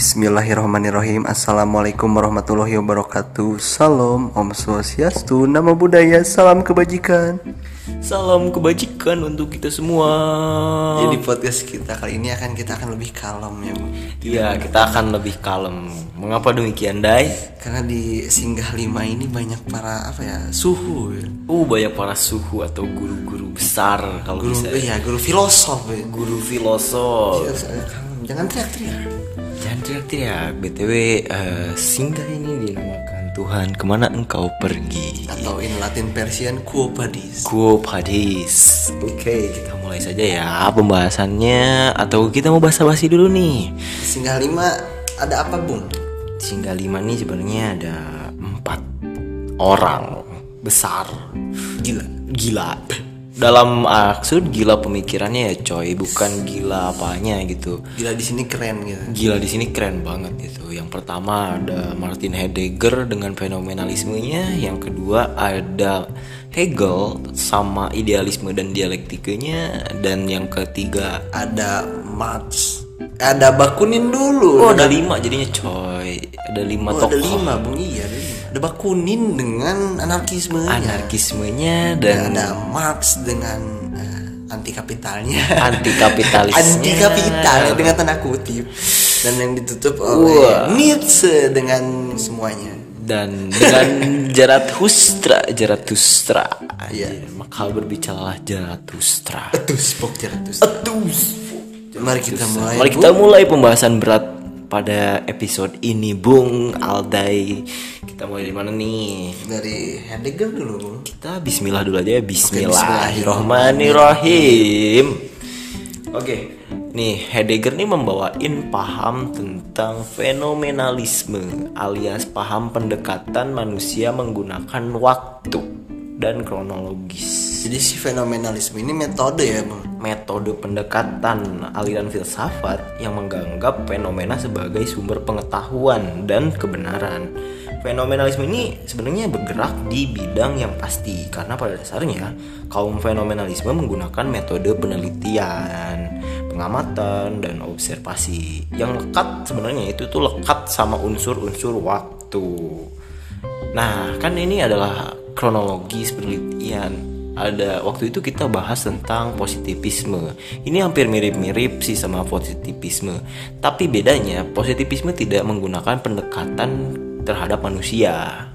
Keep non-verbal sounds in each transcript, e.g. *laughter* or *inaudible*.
Bismillahirrahmanirrahim Assalamualaikum warahmatullahi wabarakatuh Salam Om Swastiastu Nama budaya Salam kebajikan Salam kebajikan untuk kita semua. Jadi podcast kita kali ini akan kita akan lebih kalem ya Bu Iya, kita akan lebih kalem. Mengapa demikian, Dai? Karena di singgah lima ini banyak para apa ya suhu ya. Uh, banyak para suhu atau guru-guru besar kalau Guru, bisa. iya guru filosof ya. Guru filosof. Iya. Jangan teriak-teriak teriak-teriak. BTW, eh, singgah ini dinamakan Tuhan ke mana engkau pergi. Atau in Latin Persian Quo Vadis Quo Padis. Oke, kita mulai saja ya pembahasannya. Atau kita mau basa-basi dulu nih. Singgah lima ada apa Bung? Singgah lima nih sebenarnya ada empat orang besar Gila gila dalam maksud gila pemikirannya ya coy bukan gila apanya gitu. Gila di sini keren gitu. Gila di sini keren banget gitu. Yang pertama ada Martin Heidegger dengan fenomenalismenya. Yang kedua ada Hegel sama idealisme dan dialektikanya dan yang ketiga Ada Marx. Ada Bakunin dulu. Oh ada lima jadinya coy. Ada lima Oh, ada tokoh. lima bung. Iya ada ada Bakunin dengan anarkismenya. Anarkismenya dan dan ada Marx dengan eh, anti kapitalnya *laughs* anti kapitalisnya anti kapital dengan tanda kutip. Dan yang ditutup oleh Wah. Nietzsche dengan semuanya. Dan dengan *laughs* Zarathustra Zarathustra. Iya. maka berbicaralah Zarathustra. Etus pok jeratus mari kita mulai mari kita mulai pembahasan berat pada episode ini Bung Aldai kita mulai dari mana nih dari Heidegger dulu kita Bismillah dulu aja ya. Bismillahirrahmanirrahim. Oke Nih Heidegger nih membawain paham tentang fenomenalisme alias paham pendekatan manusia menggunakan waktu dan kronologis jadi si fenomenalisme ini metode ya bung metode pendekatan aliran filsafat yang menganggap fenomena sebagai sumber pengetahuan dan kebenaran. Fenomenalisme ini sebenarnya bergerak di bidang yang pasti karena pada dasarnya kaum fenomenalisme menggunakan metode penelitian, pengamatan dan observasi yang lekat sebenarnya itu tuh lekat sama unsur-unsur waktu. Nah, kan ini adalah kronologis penelitian. Ada waktu itu kita bahas tentang positivisme. Ini hampir mirip-mirip sih sama positivisme. Tapi bedanya positivisme tidak menggunakan pendekatan terhadap manusia.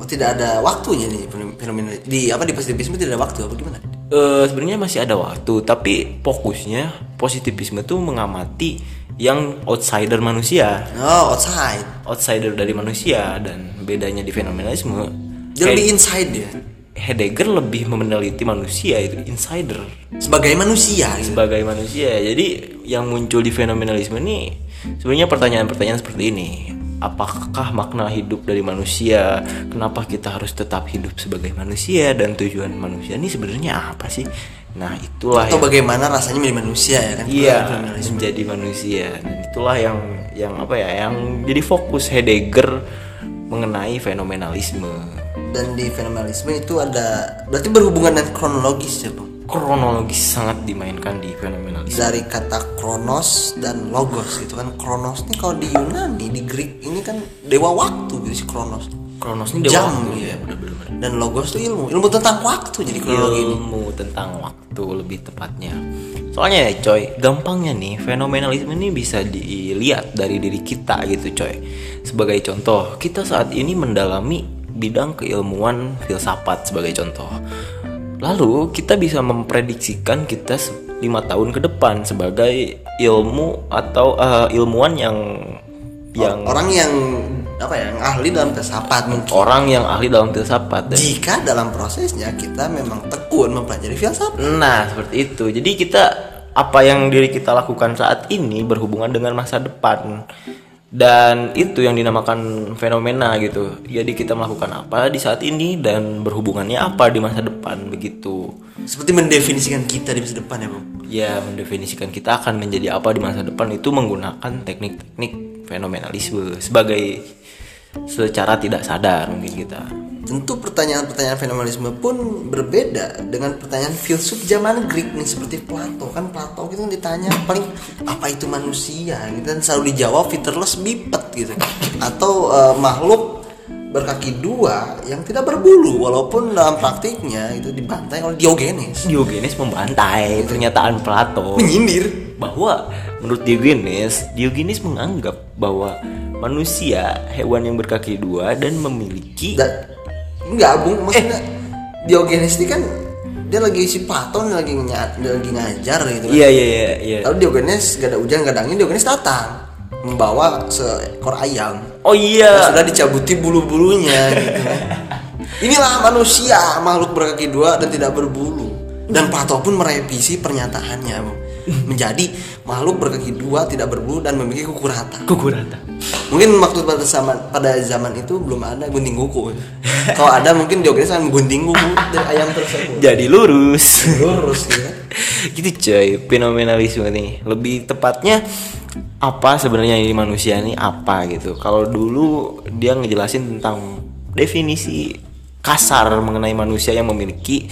oh tidak ada waktunya nih fenomena di apa di positivisme tidak ada waktu apa gimana Eh sebenarnya masih ada waktu, tapi fokusnya positivisme tuh mengamati yang outsider manusia, oh outside outsider dari manusia dan bedanya di fenomenalisme. dia lebih inside ya Heidegger lebih meneliti manusia itu insider sebagai manusia gitu. sebagai manusia. Jadi yang muncul di fenomenalisme ini sebenarnya pertanyaan-pertanyaan seperti ini. Apakah makna hidup dari manusia? Kenapa kita harus tetap hidup sebagai manusia dan tujuan manusia ini sebenarnya apa sih? Nah, itulah atau yang bagaimana rasanya menjadi manusia ya kan iya menjadi manusia. Dan itulah yang yang apa ya? Yang jadi fokus Heidegger mengenai fenomenalisme. dan di fenomenalisme itu ada berarti berhubungan dengan kronologis ya bang Kronologis sangat dimainkan di fenomenalisme. dari kata kronos dan logos gitu kan. Kronos ini kalau di Yunani di Greek ini kan dewa waktu gitu si kronos. Kronos ini dewa jam waktu, gitu ya, bener-bener. dan logos itu ilmu ilmu tentang waktu jadi kronologi ini. Ilmu tentang waktu lebih tepatnya. Soalnya ya coy gampangnya nih fenomenalisme ini bisa dilihat dari diri kita gitu coy. Sebagai contoh kita saat ini mendalami bidang keilmuan filsafat sebagai contoh lalu kita bisa memprediksikan kita lima tahun ke depan sebagai ilmu atau eh, ilmuwan yang yang orang yang apa ya yang ahli dalam filsafat mungkin orang yang ahli dalam filsafat dan jika dalam prosesnya kita memang tekun mempelajari filsafat Nah, seperti itu. Jadi kita apa yang diri kita lakukan saat ini berhubungan dengan masa depan. Dan itu yang dinamakan fenomena gitu. Jadi kita melakukan apa di saat ini dan berhubungannya apa di masa depan begitu. seperti mendefinisikan kita di masa depan ya bang Ya, mendefinisikan kita akan menjadi apa di masa depan itu menggunakan teknik-teknik fenomenalisme sebagai secara tidak sadar mungkin kita. Tentu pertanyaan-pertanyaan fenomenalisme pun berbeda dengan pertanyaan filsuf zaman Greek nih seperti Plato. Kan Plato gitu kan ditanya paling apa itu manusia? Gitu. Kan selalu dijawab featureless biped gitu. Atau eh, makhluk berkaki dua yang tidak berbulu walaupun dalam praktiknya itu dibantai oleh Diogenes. Diogenes membantai pernyataan Plato. Menyindir. Bahwa menurut Diogenes, Diogenes menganggap bahwa manusia hewan yang berkaki dua dan memiliki dan enggak bung maksudnya Diogenes ini kan dia lagi si Platon lagi ny- dia lagi ngajar gitu kan Iya iya iya iya. lalu Diogenes gak ada hujan gak ada angin Diogenes datang membawa seekor ayam Oh yang iya. sudah dicabuti bulu-bulunya gitu kan *laughs* inilah manusia makhluk berkaki dua dan tidak berbulu dan Plato pun merevisi pernyataannya Bu. Menjadi makhluk berkaki dua tidak berbulu dan memiliki kuku rata Kuku rata. mungkin waktu pada zaman pada zaman itu belum ada gunting kuku *laughs* kalau ada mungkin Diogenes akan menggunting kuku dari ayam tersebut Jadi lurus. lurus gitu *laughs* kan gitu coy, fenomenalisme nih. Lebih tepatnya apa sebenarnya ini manusia ini apa gitu. Kalau dulu dia ngejelasin tentang definisi kasar mengenai manusia yang memiliki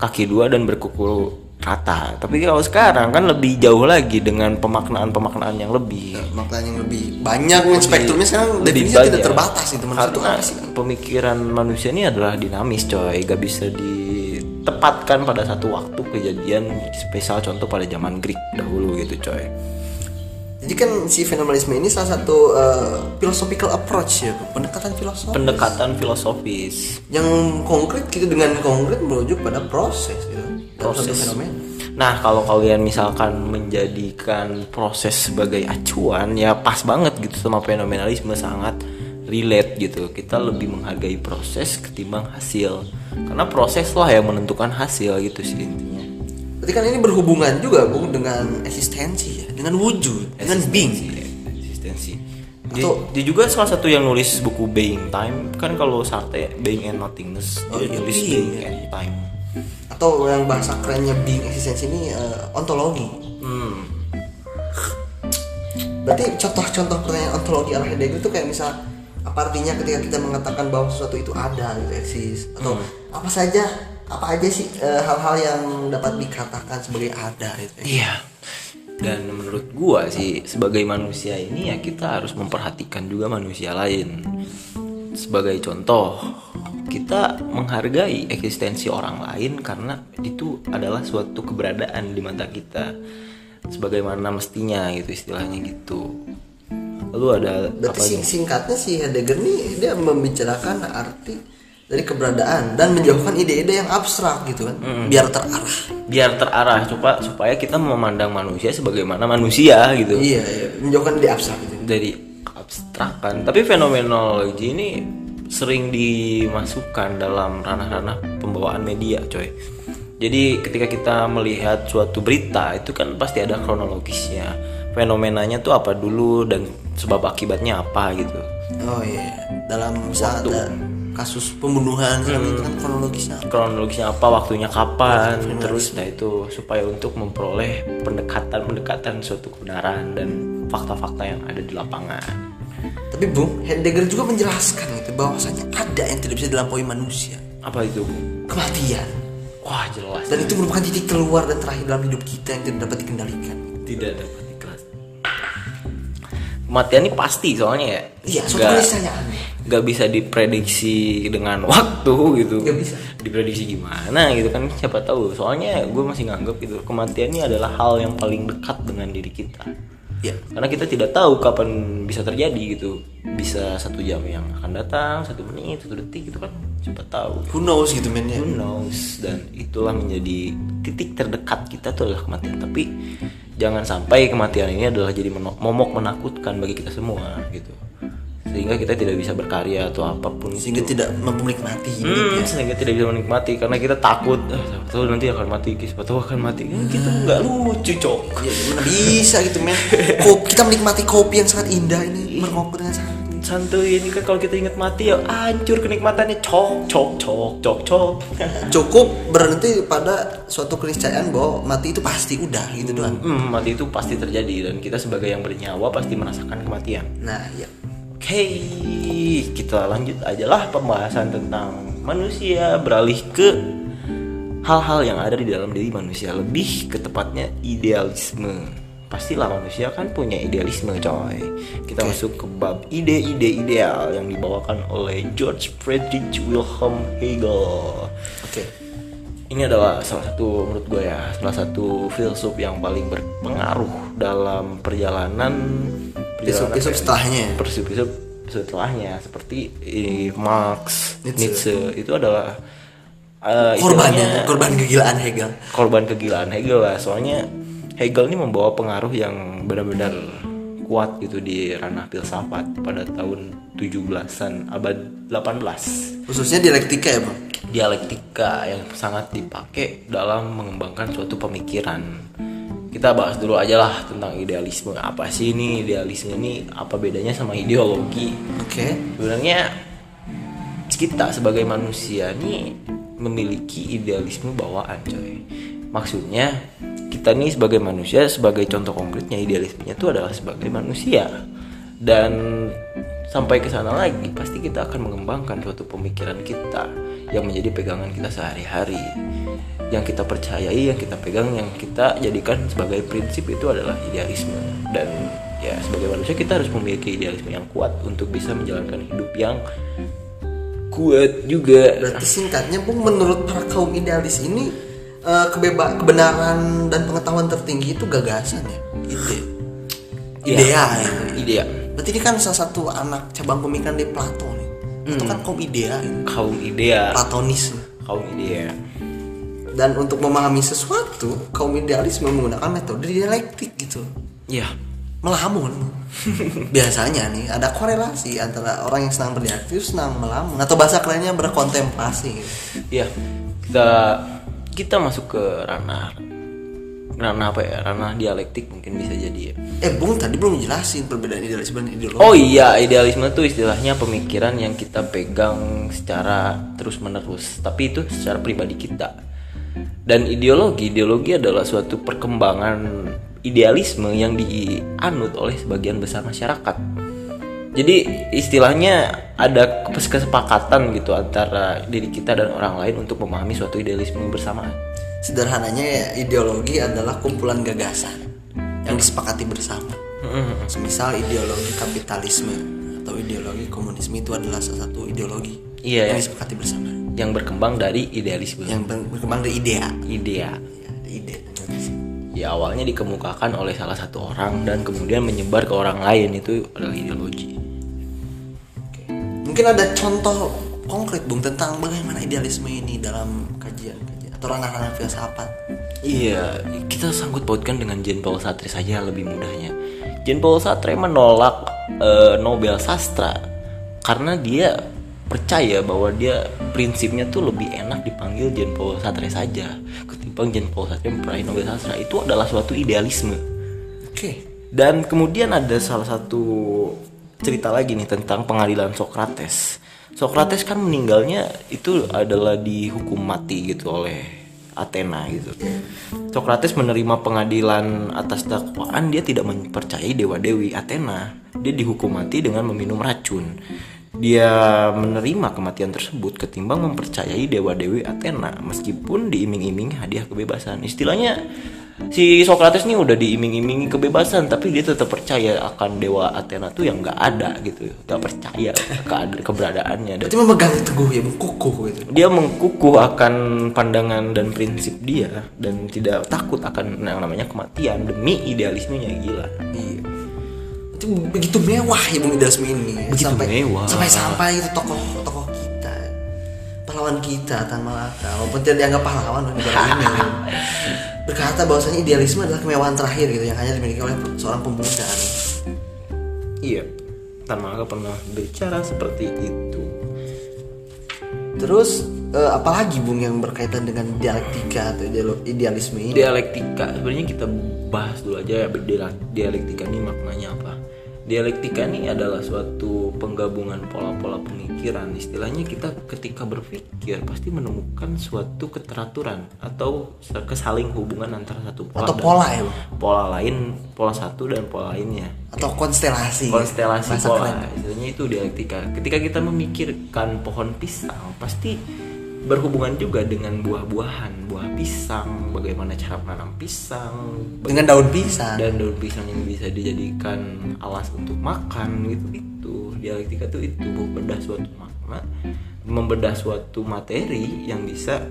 kaki dua dan berkuku rata. Tapi kalau sekarang kan lebih jauh lagi dengan pemaknaan-pemaknaan yang lebih. Maknanya yang lebih banyak nih spektrumnya sekarang lebih definisinya tidak terbatas itu manusia itu Karena apa sih? pemikiran manusia ini adalah dinamis coy. Gak bisa ditempatkan pada satu waktu kejadian spesial contoh pada zaman Greek dahulu gitu coy. Jadi kan si fenomenalisme ini salah satu uh, philosophical approach ya, pendekatan filosofi pendekatan filosofis. Yang konkret gitu dengan konkret merujuk pada proses gitu. Proses. Nah kalau kalian misalkan menjadikan proses sebagai acuan ya pas banget gitu sama fenomenalisme sangat relate gitu. Kita lebih menghargai proses ketimbang hasil. Karena proses lah yang menentukan hasil gitu sih intinya. Berarti kan ini berhubungan juga Bung dengan eksistensi ya, dengan wujud, dengan being. eksistensi. Dia, Atau- dia juga salah satu yang nulis buku Being Time kan kalau Sartre Being and Nothingness Oh, dia iya, nulis Being, Being and Time Atau yang bahasa kerennya being eksistensi ini uh, ontologi. hmm. Berarti contoh-contoh pertanyaan ontologi ala Heidegger itu kayak misal apa artinya ketika kita mengatakan bahwa sesuatu itu ada gitu eksis atau apa saja apa aja sih eh, hal-hal yang dapat dikatakan sebagai ada gitu. Iya. Dan menurut gua sih sebagai manusia ini ya kita harus memperhatikan juga manusia lain. Sebagai contoh, kita menghargai eksistensi orang lain karena itu adalah suatu keberadaan di mata kita. Sebagaimana mestinya gitu istilahnya gitu. Lalu ada Berarti apa sing- singkatnya si Heidegger nih dia membicarakan arti dari keberadaan dan menjauhkan ide-ide yang abstrak gitu kan, biar terarah. Biar terarah coba supaya kita memandang manusia sebagaimana manusia gitu. Iya, iya, menjauhkan ide abstrak gitu. dari abstrakan tapi fenomenologi ini sering dimasukkan dalam ranah-ranah pembawaan media coy. Jadi ketika kita melihat suatu berita itu kan pasti ada kronologisnya. Fenomenanya tuh apa dulu dan sebab akibatnya apa gitu. Oh iya, dalam ada kasus pembunuhan segala itu kan kronologisnya. kronologisnya apa waktunya kapan terus nah itu supaya untuk memperoleh pendekatan-pendekatan suatu kebenaran dan fakta-fakta yang ada di lapangan Tapi Bung, Heidegger juga menjelaskan gitu bahwasanya ada yang tidak bisa dilampaui manusia, apa itu kematian. wah jelas Dan itu merupakan titik keluar dan terakhir dalam hidup kita yang tidak dapat dikendalikan. tidak dapat ikhlas kematian ini pasti soalnya ya Iya, keniscayaan aneh. nggak bisa diprediksi dengan *laughs* waktu gitu Nggak bisa. diprediksi gimana gitu kan siapa tahu soalnya gue masih nganggap gitu kematian ini adalah hal yang paling dekat dengan diri kita Iya. karena kita tidak tahu kapan bisa terjadi gitu. Bisa satu jam yang akan datang satu menit satu detik gitu kan. Siapa tahu. Who knows gitu men ya. who knows. Dan itulah menjadi titik terdekat kita tuh adalah kematian. Tapi jangan sampai kematian ini adalah jadi momok menakutkan bagi kita semua gitu sehingga kita tidak bisa berkarya atau apa pun Sehingga itu. tidak mampu menikmati hidup Hmm, ya. sehingga tidak bisa menikmati karena kita takut ah, siapa tahu nanti akan mati siapa tahu akan mati kan gitu nggak lucu cok Ya, gimana bisa gitu men. Kopi, kita menikmati kopi yang sangat indah ini merokok dengan sangat santuy ini kan kalau kita ingat mati ya hancur kenikmatannya cok cok cok cok cok cukup berhenti pada suatu keniscayaan bahwa mati itu pasti udah gitu doang. Hmm, mati itu pasti terjadi dan kita sebagai yang bernyawa pasti merasakan kematian Nah, ya. Oke, kita lanjut aja lah pembahasan tentang manusia beralih ke hal-hal yang ada di dalam diri manusia lebih ke tepatnya idealisme. Pastilah manusia kan punya idealisme coy. Kita masuk ke bab ide-ide ideal yang dibawakan oleh George Friedrich Wilhelm Hegel. Oke. Ini adalah salah satu menurut gue ya salah satu filsuf yang paling berpengaruh dalam perjalanan Filsuf-filsuf kayak- setelahnya. Filsuf-filsuf setelahnya seperti eh, Marx, Nietzsche. Nietzsche. itu adalah eh, Korbannya, korban kegilaan Hegel. korban kegilaan Hegel lah. Soalnya Hegel ini membawa pengaruh yang benar-benar kuat gitu di ranah filsafat pada tahun 17-an abad 18 Khususnya dialektika ya, Bang. dialektika yang sangat dipakai dalam mengembangkan suatu pemikiran. Kita bahas dulu aja lah tentang idealisme. Apa sih ini idealisme ini? Apa bedanya sama ideologi? Oke. Sebenarnya kita sebagai manusia nih memiliki idealisme bawaan, coy. Maksudnya kita nih sebagai manusia sebagai contoh konkretnya idealismenya itu adalah sebagai manusia. Dan sampai ke sana lagi pasti kita akan mengembangkan suatu pemikiran kita yang menjadi pegangan kita sehari-hari. Yang kita percayai, yang kita pegang, yang kita jadikan sebagai prinsip itu adalah idealisme. Dan ya sebagai manusia kita harus memiliki idealisme yang kuat untuk bisa menjalankan hidup yang kuat juga. Berarti singkatnya, Bung, menurut para kaum idealis ini eh, kebeba kebenaran dan pengetahuan tertinggi itu gagasan ya, ide. Iya. Idea ya. Idea. Berarti ini kan salah satu anak cabang pemikiran dari Plato nih. Itu kan kaum idea, ya. Kaum idea. Platonis. Kaum idea. Dan untuk memahami sesuatu, kaum idealisme menggunakan metode dialektik gitu. Ya. Melamun. *laughs* Biasanya nih ada korelasi antara orang yang senang berdialektik senang melamun atau bahasa kerennya berkontemplasi. Gitu. Ya. Kita kita masuk ke ranah ranah apa ya? Ranah dialektik mungkin bisa jadi ya. Eh, Bung tadi belum jelasin perbedaan idealisme dan ideologi. Oh iya, idealisme itu istilahnya pemikiran yang kita pegang secara terus-menerus, tapi itu secara pribadi kita. Dan ideologi, ideologi adalah suatu perkembangan idealisme yang dianut oleh sebagian besar masyarakat. Jadi istilahnya ada kes- kesepakatan gitu antara diri kita dan orang lain untuk memahami suatu idealisme bersamaan. Sederhananya ya ideologi adalah kumpulan gagasan yang disepakati bersama. Semisal ideologi kapitalisme atau ideologi komunisme itu adalah salah satu ideologi Iya, yang ya. disepakati bersama. Yang berkembang dari idealisme. Yang ber- berkembang dari idea. Idea. Ya, ide. ya awalnya dikemukakan oleh salah satu orang dan kemudian menyebar ke orang lain itu adalah ideologi. Mungkin ada contoh konkret Bung tentang bagaimana idealisme ini dalam kajian-kajian atau ranah-ranah filsafat. Iya, kita sangkut pautkan dengan Jean Paul Sartre saja lebih mudahnya. Jean Paul Sartre menolak eh, Nobel sastra karena dia percaya bahwa dia prinsipnya tuh lebih enak dipanggil Jean Paul Sartre saja ketimbang Jean Paul Sartre memperaih Nobel sastra itu adalah suatu idealisme. Oke. Dan kemudian ada salah satu cerita lagi nih tentang pengadilan Socrates. Socrates kan meninggalnya itu adalah dihukum mati gitu oleh Athena gitu. Socrates menerima pengadilan atas dakwaan dia tidak mempercayai dewa dewi Athena. Dia dihukum mati dengan meminum racun. Dia menerima kematian tersebut ketimbang mempercayai dewa dewi Athena meskipun diiming-imingi hadiah kebebasan. Istilahnya si Socrates nih udah diiming-imingi kebebasan tapi dia tetap percaya akan dewa Athena tuh yang nggak ada gitu nggak percaya keadaan keberadaannya dan Berarti memegang teguh ya, kukuh gitu. dia mengkukuh akan pandangan dan prinsip dia dan tidak takut akan yang namanya kematian demi idealismenya gila Iya. Itu begitu mewah ya Bung idealisme ini. Begitu sampai, mewah. Sampai sampai itu tokoh tokoh kita. Pahlawan kita Tan Malaka walaupun tidak dianggap pahlawan oleh negara ini. *laughs* Berkata bahwasanya idealisme adalah kemewahan terakhir gitu yang hanya dimiliki oleh seorang pemuda. iya Tan Malaka pernah bicara seperti itu Terus eh, apalagi Bung yang berkaitan dengan dialektika atau idealisme ini? dialektika sebenarnya kita bahas dulu aja ya dia- dialektika ini maknanya apa dialektika ini adalah suatu penggabungan pola-pola pemikiran. Istilahnya kita ketika berpikir pasti menemukan suatu keteraturan atau kesaling hubungan antara satu pola Atau pola ya, pola lain pola satu dan pola lainnya. Atau konstelasi. Konstelasi Bahasa pola. keren. istilahnya itu dialektika. Ketika kita memikirkan pohon pisang pasti berhubungan juga dengan buah-buahan buah pisang bagaimana cara menanam pisang dengan daun pisang. Dan daun pisang yang bisa dijadikan alas untuk makan gitu itu. Dialektika itu itu membedah suatu makna membedah suatu materi yang bisa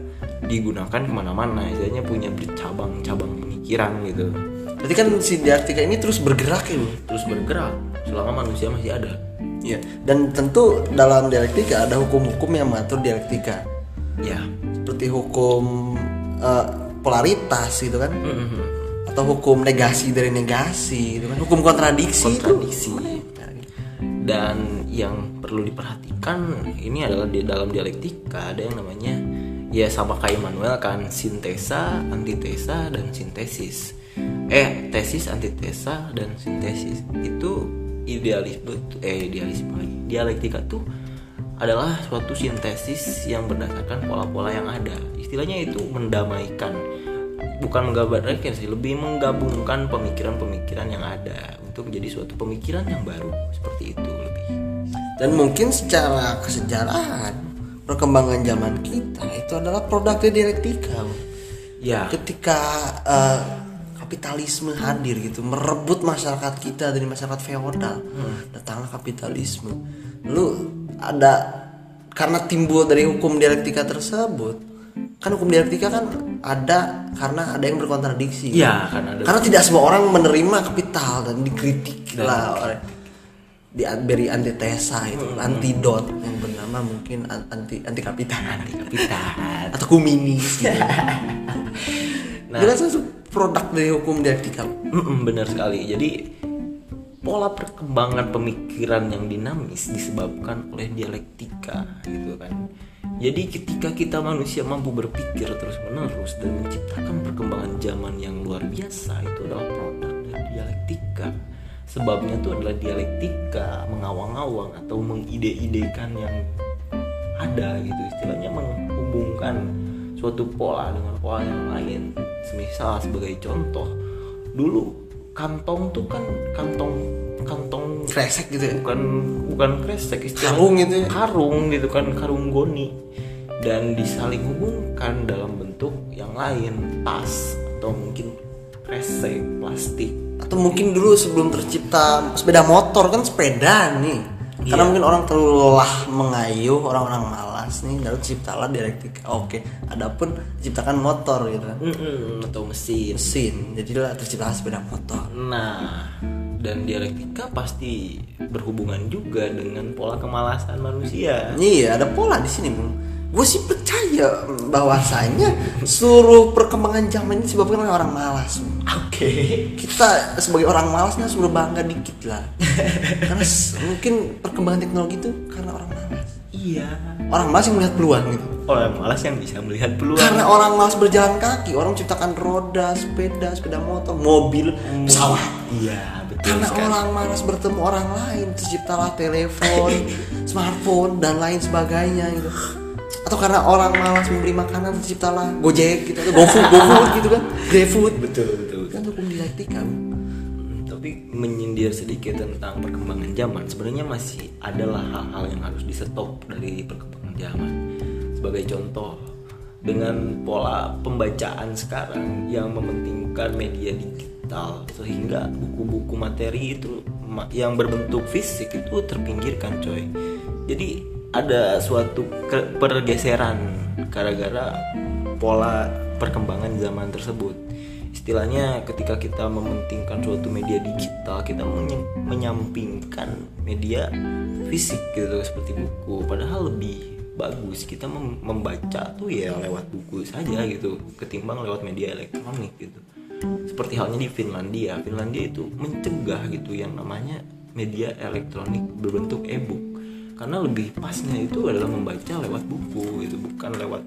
digunakan ke mana-mana. Istilahnya punya cabang-cabang pemikiran gitu. Berarti kan si dialektika ini terus bergerak ya Bu? terus bergerak selama manusia masih ada. Iya. dan tentu dalam dialektika ada hukum-hukum yang mengatur dialektika ya. Seperti hukum eh, polaritas gitu kan? Mhm. atau hukum negasi dari negasi gitu kan? Hukum kontradiksi. Itu. kontradiksi dan yang perlu diperhatikan ini adalah di dalam dialektika ada yang namanya ya sama kayak Immanuel kan sintesa antitesa dan sintesis. Eh tesis antitesa dan sintesis. Itu idealisme eh idealisme lagi. dialektika tuh adalah suatu sintesis yang berdasarkan pola-pola yang ada. Istilahnya itu mendamaikan. Bukan menggambarkan sih lebih menggabungkan pemikiran-pemikiran yang ada untuk menjadi suatu pemikiran yang baru. Seperti itu lebih. Dan mungkin secara kesejarahan perkembangan zaman kita itu adalah produk dialektika. Ya. Ketika eh, kapitalisme hadir gitu merebut masyarakat kita dari masyarakat feodal. Datanglah kapitalisme. Lalu ada karena timbul dari hukum dialektika tersebut. Kan hukum dialektika kan ada karena ada yang berkontradiksi. Ya karena ada karena tidak semua orang menerima kapital dan dikritik lah oleh diberi antitesa itu antidot yang bernama mungkin an- anti anti kapital kapital atau kuminis gitu. *laughs* Nah. jelas itu produk dari hukum dialektika. Mm-mm, benar sekali. Jadi pola perkembangan pemikiran yang dinamis disebabkan oleh dialektika gitu kan. Jadi ketika kita manusia mampu berpikir terus menerus dan menciptakan perkembangan zaman yang luar biasa itu adalah produk dari dialektika. Sebabnya itu adalah dialektika mengawang-awang atau mengide-idekan yang ada gitu. Istilahnya menghubungkan suatu pola dengan pola yang lain. Semisal sebagai contoh dulu kantong tuh kan kantong kantong. Kresek gitu ya? Bukan bukan kresek istilah Karung gitu ya? karung gitu kan karung goni dan disaling hubungkan dalam bentuk yang lain tas atau mungkin kresek plastik. Atau mungkin dulu sebelum tercipta sepeda motor kan sepeda nih. Karena Iya. mungkin orang terlalu lelah mengayuh orang-orang malas nih lalu ciptalah dialektika oke adapun ciptakan motor gitu. Kan Mm-mm, atau mesin. Mesin jadilah tercipta sepeda motor. Nah, dan dialektika pasti berhubungan juga dengan pola kemalasan manusia. iya ada pola di sini bung gue sih percaya bahwasanya seluruh perkembangan zaman ini disebabkan oleh orang malas. Oke. kita sebagai orang malas nih harus berbangga dikit lah karena mungkin perkembangan teknologi itu karena orang malas Iya. orang malas yang melihat peluang gitu Orang malas yang bisa melihat peluang. karena orang malas berjalan kaki orang menciptakan roda sepeda sepeda motor mobil pesawat Iya, karena sekali. orang malas bertemu orang lain terciptalah telepon *laughs* smartphone dan lain sebagainya gitu atau karena orang malas membeli makanan terciptalah gojek gitu atau gofood *laughs* gofood gitu kan GrabFood Betul, betul. kan hukum dialektika Hmm, Tapi menyindir sedikit tentang perkembangan zaman, sebenarnya masih adalah hal-hal yang harus di-stop dari perkembangan zaman. Sebagai contoh, dengan pola pembacaan sekarang yang mementingkan media digital sehingga buku-buku materi itu yang berbentuk fisik itu terpinggirkan coy. Jadi ada suatu pergeseran gara-gara pola perkembangan zaman tersebut. Istilahnya ketika kita mementingkan suatu media digital kita menyampingkan media fisik gitu seperti buku. Padahal lebih bagus kita mem- membaca tuh ya lewat buku saja gitu ketimbang lewat media elektronik gitu seperti halnya di Finlandia. Finlandia itu mencegah gitu yang namanya media elektronik berbentuk e-book. Karena lebih pasnya itu adalah membaca lewat buku gitu bukan lewat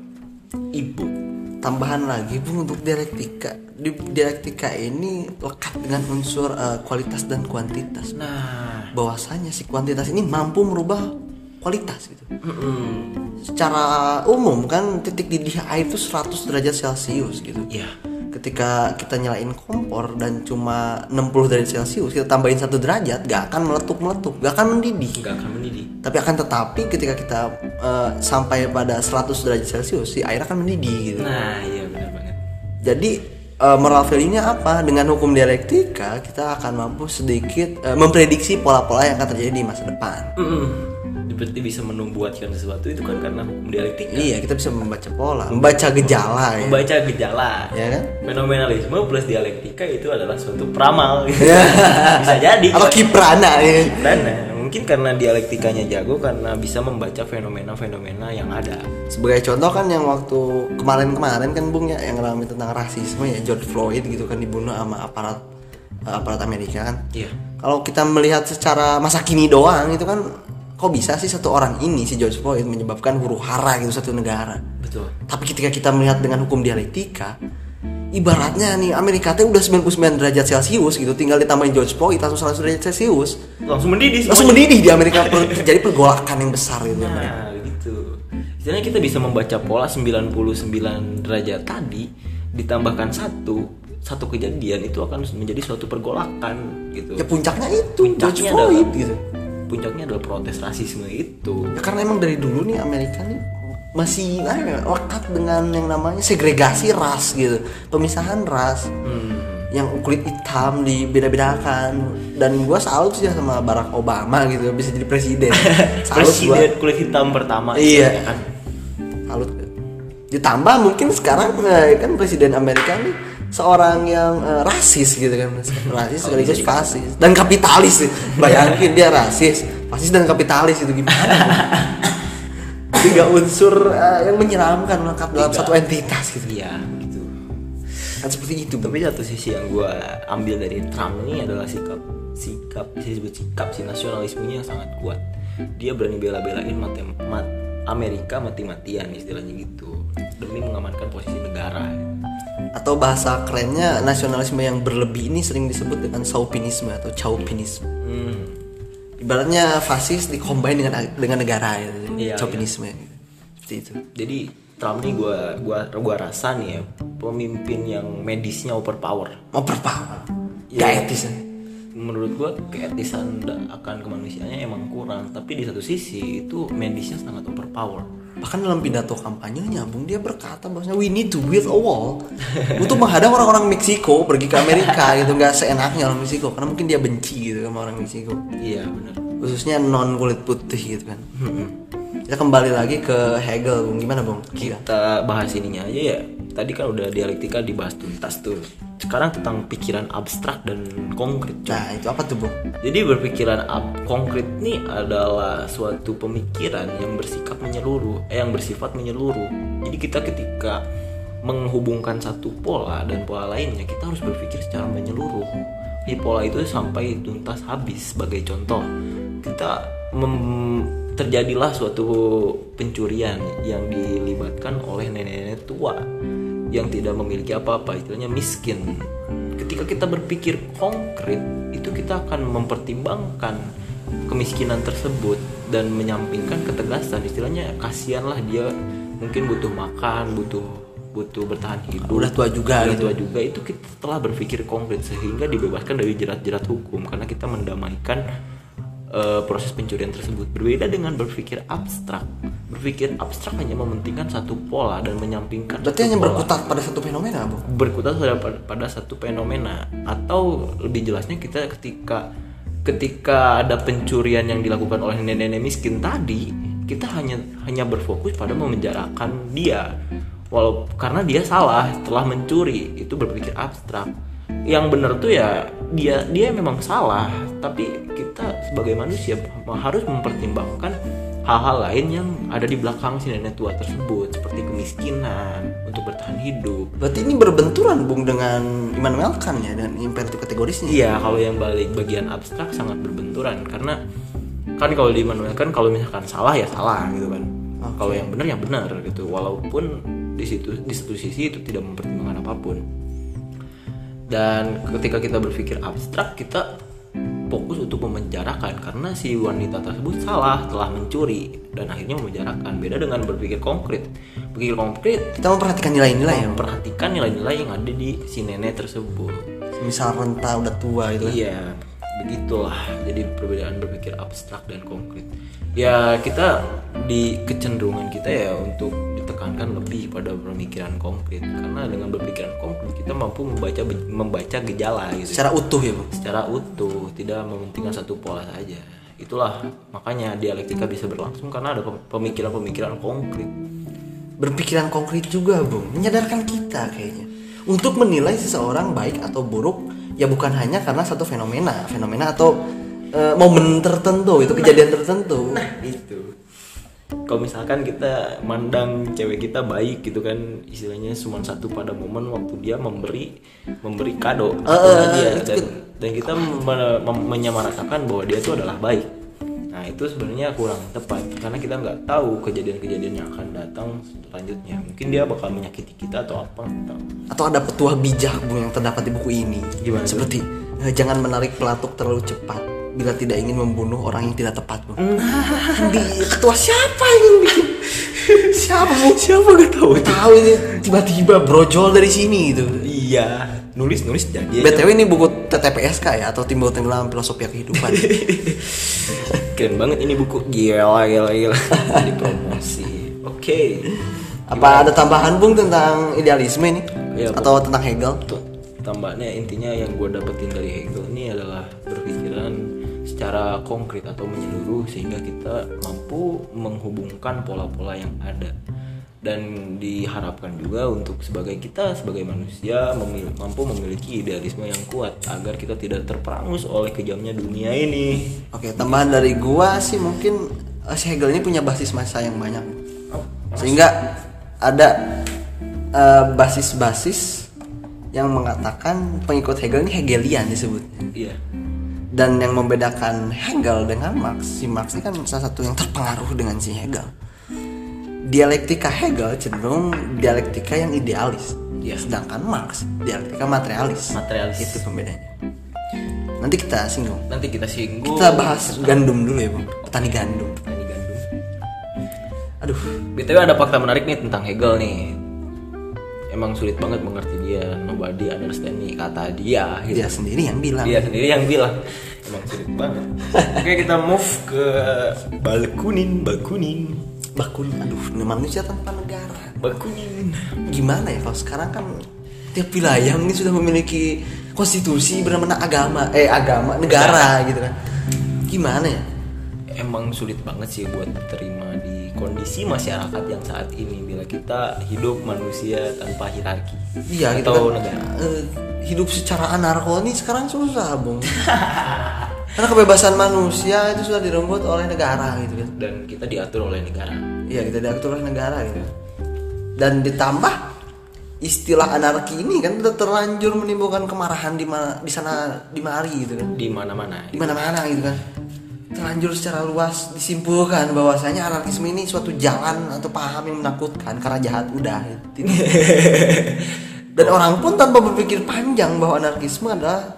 e-book. Tambahan lagi bung untuk dialektika. Di dialektika ini lekat dengan unsur eh, kualitas dan kuantitas. Nah. Bahwasanya si kuantitas ini mampu merubah kualitas gitu. Mm-mm. secara umum kan titik didih air itu 100 derajat celcius gitu. Ya ketika kita nyalain kompor dan cuma 60 derajat celcius kita tambahin satu derajat gak akan meletup meletup gak akan mendidih. Nggak akan mendidih. Tapi akan tetapi ketika kita eh, sampai pada 100 derajat celcius si air akan mendidih gitu. Nah iya benar banget. Jadi eh, moral value-nya apa? Dengan hukum dialektika kita akan mampu sedikit eh, memprediksi pola-pola yang akan terjadi di masa depan. Mm-mm. Seperti bisa membuatkan sesuatu itu kan karena hukum dialektika. Iya kita bisa membaca pola membaca gejala ya, membaca gejala. Ya kan? Fenomenalisme plus dialektika itu adalah suatu peramal. Gitu. *laughs* bisa jadi. Atau kiprana ya? Eh, mungkin karena dialektikanya jago karena bisa membaca fenomena-fenomena yang ada. Sebagai contoh kan yang waktu kemarin-kemarin kan bung ya yang ngalamin tentang rasisme ya George Floyd gitu kan dibunuh sama aparat eh, aparat Amerika kan. Iya. Kalau kita melihat secara masa kini doang itu kan kok bisa sih satu orang ini si George Floyd menyebabkan huru hara gitu satu negara? Betul. Tapi ketika kita melihat dengan hukum dialektika ibaratnya nih Amerika teh udah 99 derajat celcius gitu tinggal ditambahin George Floyd langsung 100 derajat celcius. Langsung mendidih langsung mendidih di Amerika terjadi pergolakan yang besar gitu Nah, gitu. Istilahnya kita bisa membaca pola 99 derajat tadi ditambahkan satu satu kejadian itu akan menjadi suatu pergolakan gitu. ya puncaknya itu George Puncaknya Floyd adalah- gitu Puncaknya adalah protes rasisme itu. Ya, karena emang dari dulu nih Amerika nih masih ya, lekat dengan yang namanya segregasi ras gitu, pemisahan ras. Hmm. Yang kulit hitam dibeda-bedakan dan gua salut sih sama Barack Obama gitu bisa jadi presiden. *laughs* salut gua. Presiden kulit hitam pertama Iya. ya kan. Salut. Ditambah mungkin sekarang eh, kan presiden Amerika nih seorang yang eh, rasis gitu kan *laughs* rasis sekaligus fasis. Dan kapitalis sih. Bayangin dia rasis fasis dan kapitalis itu gimana? *laughs* Tiga unsur eh, yang menyeramkan lengkap dalam satu entitas gitu. Iya, gitu. kan seperti itu Tapi satu sisi yang gue ambil dari Trump ini adalah sikap sikap bisa disebut sikap si nasionalismenya yang sangat kuat. Dia berani bela-belain matem mat Amerika mati-matian istilahnya gitu. Demi mengamankan posisi negara. Atau bahasa kerennya nasionalisme yang berlebih ini sering disebut dengan saupinisme atau chauvinisme Hmm. ibaratnya fasis dikombin dengan dengan negara gitu. Iya, chauvinisme seperti itu Jadi Trump nih gue gua gua rasa nih ya pemimpin yang medisnya overpower. overpower Iya. gak etis ya. Menurut gue keetisan akan kemanusiaannya emang kurang, tapi di satu sisi itu medisnya sangat overpower. bahkan dalam pidato kampanyenya bung dia berkata bahwasanya we need to build a wall *laughs* untuk menghadang orang-orang Meksiko pergi ke Amerika *laughs* gitu. Nggak seenaknya orang Meksiko karena mungkin dia benci gitu sama orang Meksiko. Iya benar. khususnya non kulit putih gitu kan. Kita kembali lagi ke Hegel bung. Gimana bung? Kita bahas ininya aja ya tadi kan udah dialektika dibahas tuntas tuh. Sekarang tentang pikiran abstrak dan konkret Cok. nah itu apa tuh bung jadi berpikiran ab- konkret nih adalah suatu pemikiran yang bersikap menyeluruh eh yang bersifat menyeluruh. Jadi kita ketika menghubungkan satu pola dan pola lainnya kita harus berpikir secara menyeluruh. Di pola itu sampai tuntas habis sebagai contoh. Kita mem- terjadilah suatu pencurian yang dilibatkan oleh nenek-nenek tua yang tidak memiliki apa-apa istilahnya miskin. Ketika kita berpikir konkret itu kita akan mempertimbangkan kemiskinan tersebut dan menyampingkan ketegasan. Istilahnya kasihanlah dia mungkin butuh makan butuh butuh bertahan hidup. Udah tua juga udah gitu. tua juga. Itu kita telah berpikir konkret sehingga dibebaskan dari jerat-jerat hukum. Karena kita mendamaikan eh, proses pencurian tersebut. Berbeda dengan berpikir abstrak. Berpikir abstrak hanya mementingkan satu pola dan menyampingkan berarti hanya pola. berkutat pada satu fenomena bung berkutat pada, pada satu fenomena. Atau lebih jelasnya kita ketika ketika ada pencurian yang dilakukan oleh nenek-nenek miskin tadi kita hanya hanya berfokus pada memenjarakan dia. Walau karena dia salah telah mencuri itu berpikir abstrak yang benar tuh ya dia dia memang salah tapi kita sebagai manusia harus mempertimbangkan hal-hal lain yang ada di belakang si nenek tua tersebut seperti kemiskinan untuk bertahan hidup berarti ini berbenturan bung dengan Immanuel Kant ya dan imperatif kategorisnya Iya, kalau yang balik bagian abstrak sangat berbenturan karena kan kalau di Immanuel kan kalau misalkan salah ya salah gitu kan. Kalau yang benar ya benar gitu. Walaupun di situ di satu sisi itu tidak mempertimbangkan apa pun. Dan ketika kita berpikir abstrak kita fokus untuk memenjarakan karena si wanita tersebut salah telah mencuri dan akhirnya memenjarakan beda dengan berpikir konkret berpikir konkret kita memperhatikan nilai-nilai ya memperhatikan nilai-nilai yang ada di si nenek tersebut misal renta udah tua itu kan. Iya, begitulah. Jadi perbedaan berpikir abstrak dan konkret. Ya kita di kecenderungan kita ya untuk ditekankan lebih pada pemikiran konkret. Karena dengan berpikiran konkret kita mampu membaca membaca gejala gitu. Secara utuh ya bang secara utuh tidak mementingkan satu pola saja. Itulah makanya dialektika bisa berlangsung karena ada pem- pemikiran-pemikiran konkret. Berpikiran konkret juga bung menyadarkan kita kayaknya. Untuk menilai seseorang baik atau buruk ya bukan hanya karena satu fenomena fenomena atau eh, momen tertentu itu kejadian tertentu. Itu kalau misalkan kita mandang cewek kita baik gitu kan istilahnya cuma satu pada momen waktu dia memberi memberi kado eh, dia itu dan, dan kita me- menyamaratakan bahwa dia itu adalah baik. Nah itu sebenarnya kurang tepat karena kita nggak tahu kejadian-kejadian yang akan datang selanjutnya. Mungkin dia bakal menyakiti kita atau apa tahu. Atau ada petuah bijak bung yang terdapat di buku ini. Gimana seperti eh, jangan menarik pelatuk terlalu cepat bila tidak ingin membunuh orang yang tidak tepat bung di ketua siapa yang bikin? *laughs* Siapa bung siapa gak tahu tahu ini. Tiba-tiba brojol dari sini gitu iya. Nulis nulis jadi btw ini buku TTPSK ya atau timbul tenggelam filosofi kehidupan. *laughs* Keren banget ini buku. Gila gila gila. *laughs* Jadi promosi oke. Apa ada tambahan bung tentang idealisme ini? Iya, atau tentang Hegel? Tuh, tambahnya intinya yang gue dapetin dari Hegel ini adalah berpikiran secara konkret atau menyeluruh sehingga kita mampu menghubungkan pola-pola yang ada dan diharapkan juga untuk sebagai kita sebagai manusia memil- mampu memiliki idealisme yang kuat agar kita tidak terperangus oleh kejamnya dunia ini. Oke, tambahan dari gua sih mungkin eh, si Hegel ini punya basis masa yang banyak. Sehingga ada eh, basis-basis yang mengatakan pengikut Hegel ini Hegelian disebutnya. Iya. Dan yang membedakan Hegel dengan Marx, si Marx ini kan salah satu yang terpengaruh dengan si Hegel. Dialektika Hegel cenderung dialektika yang idealis. Iya. Sedangkan Marx dialektika materialis. Materialis. Itu pembedanya. Nanti kita singgung. Nanti kita singgung. Kita bahas gandum dulu ya, Bang. Petani gandum. Petani gandum. Aduh, BTW ada fakta menarik nih tentang Hegel nih. Emang sulit banget mengerti dia, nobody understand me kata dia. Gitu. dia sendiri yang bilang. Dia sendiri yang bilang. Emang sulit banget. Oke kita move ke Balkunin, Bakunin, Bakun, aduh, manusia tanpa negara. Bakunin. Gimana ya kalau sekarang kan tiap wilayah ini sudah memiliki konstitusi bernama agama, eh agama, negara gitu kan. Gimana ya? Emang sulit banget sih buat terima di kondisi masyarakat yang saat ini bila kita hidup manusia tanpa hierarki Iya gitu atau kan. negara. Eh, hidup secara anarko ini sekarang susah, Bung. *laughs* Karena kebebasan manusia itu sudah direnggut oleh negara gitu kan. Dan kita diatur oleh negara. Iya kita diatur oleh negara gitu. Dan ditambah istilah anarki ini kan udah terlanjur menimbulkan kemarahan di ma- di sana di mari gitu kan. Di mana-mana. Di mana-mana gitu kan. Terlanjur secara luas disimpulkan bahwasanya anarkisme ini suatu jalan atau paham yang menakutkan karena jahat udah. Titik. *laughs* Dan orang pun tanpa berpikir panjang bahwa anarkisme adalah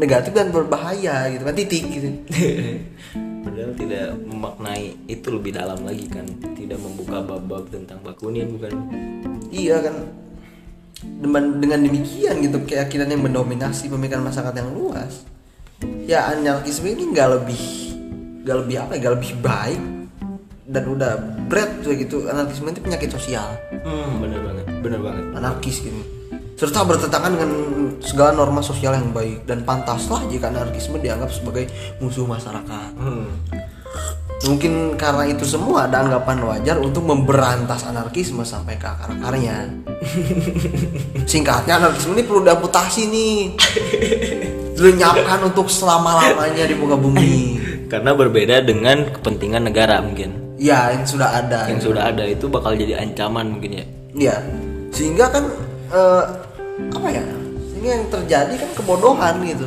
negatif dan berbahaya gitu kan titik gitu. *laughs* Padahal tidak memaknai itu lebih dalam lagi kan Tidak membuka bab-bab tentang Bakunin bukan Iya kan dengan, dengan demikian gitu keyakinan yang mendominasi pemikiran masyarakat yang luas ya anarkisme ini nggak lebih nggak lebih apa ya nggak lebih baik dan udah berat tuh gitu anarkisme itu penyakit sosial Hmm bener banget bener banget anarkis gitu serta bertentangan dengan segala norma sosial yang baik dan pantaslah jika anarkisme dianggap sebagai musuh masyarakat hmm. Mungkin karena itu semua ada anggapan wajar untuk memberantas anarkisme sampai ke akar-akarnya. *laughs* Singkatnya anarkisme ini perlu diamputasi nih. *laughs* Dilenyapkan untuk selama-lamanya di muka bumi. *laughs* Karena berbeda dengan kepentingan negara mungkin Ya, yang sudah ada. Yang sudah ada itu bakal jadi ancaman mungkin ya Iya. Sehingga kan eh, apa ya? Sehingga yang terjadi kan kebodohan gitu.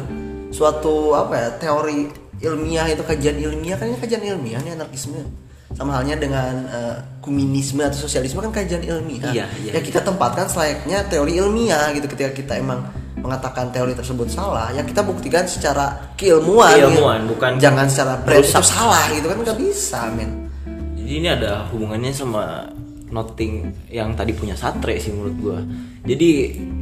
Suatu apa ya? Teori ilmiah itu kajian ilmiah kan ini kajian ilmiah nih anarkisme. Sama halnya dengan eh, komunisme atau sosialisme kan kajian ilmiah. Iya, iya. Ya kita tempatkan selayaknya teori ilmiah gitu ketika kita emang mengatakan teori tersebut salah, ya kita buktikan secara keilmuan. Keilmuan, gitu. bukan jangan secara brand itu salah gitu kan nggak bisa, men. Jadi ini ada hubungannya sama noting yang tadi punya satre sih menurut gua jadi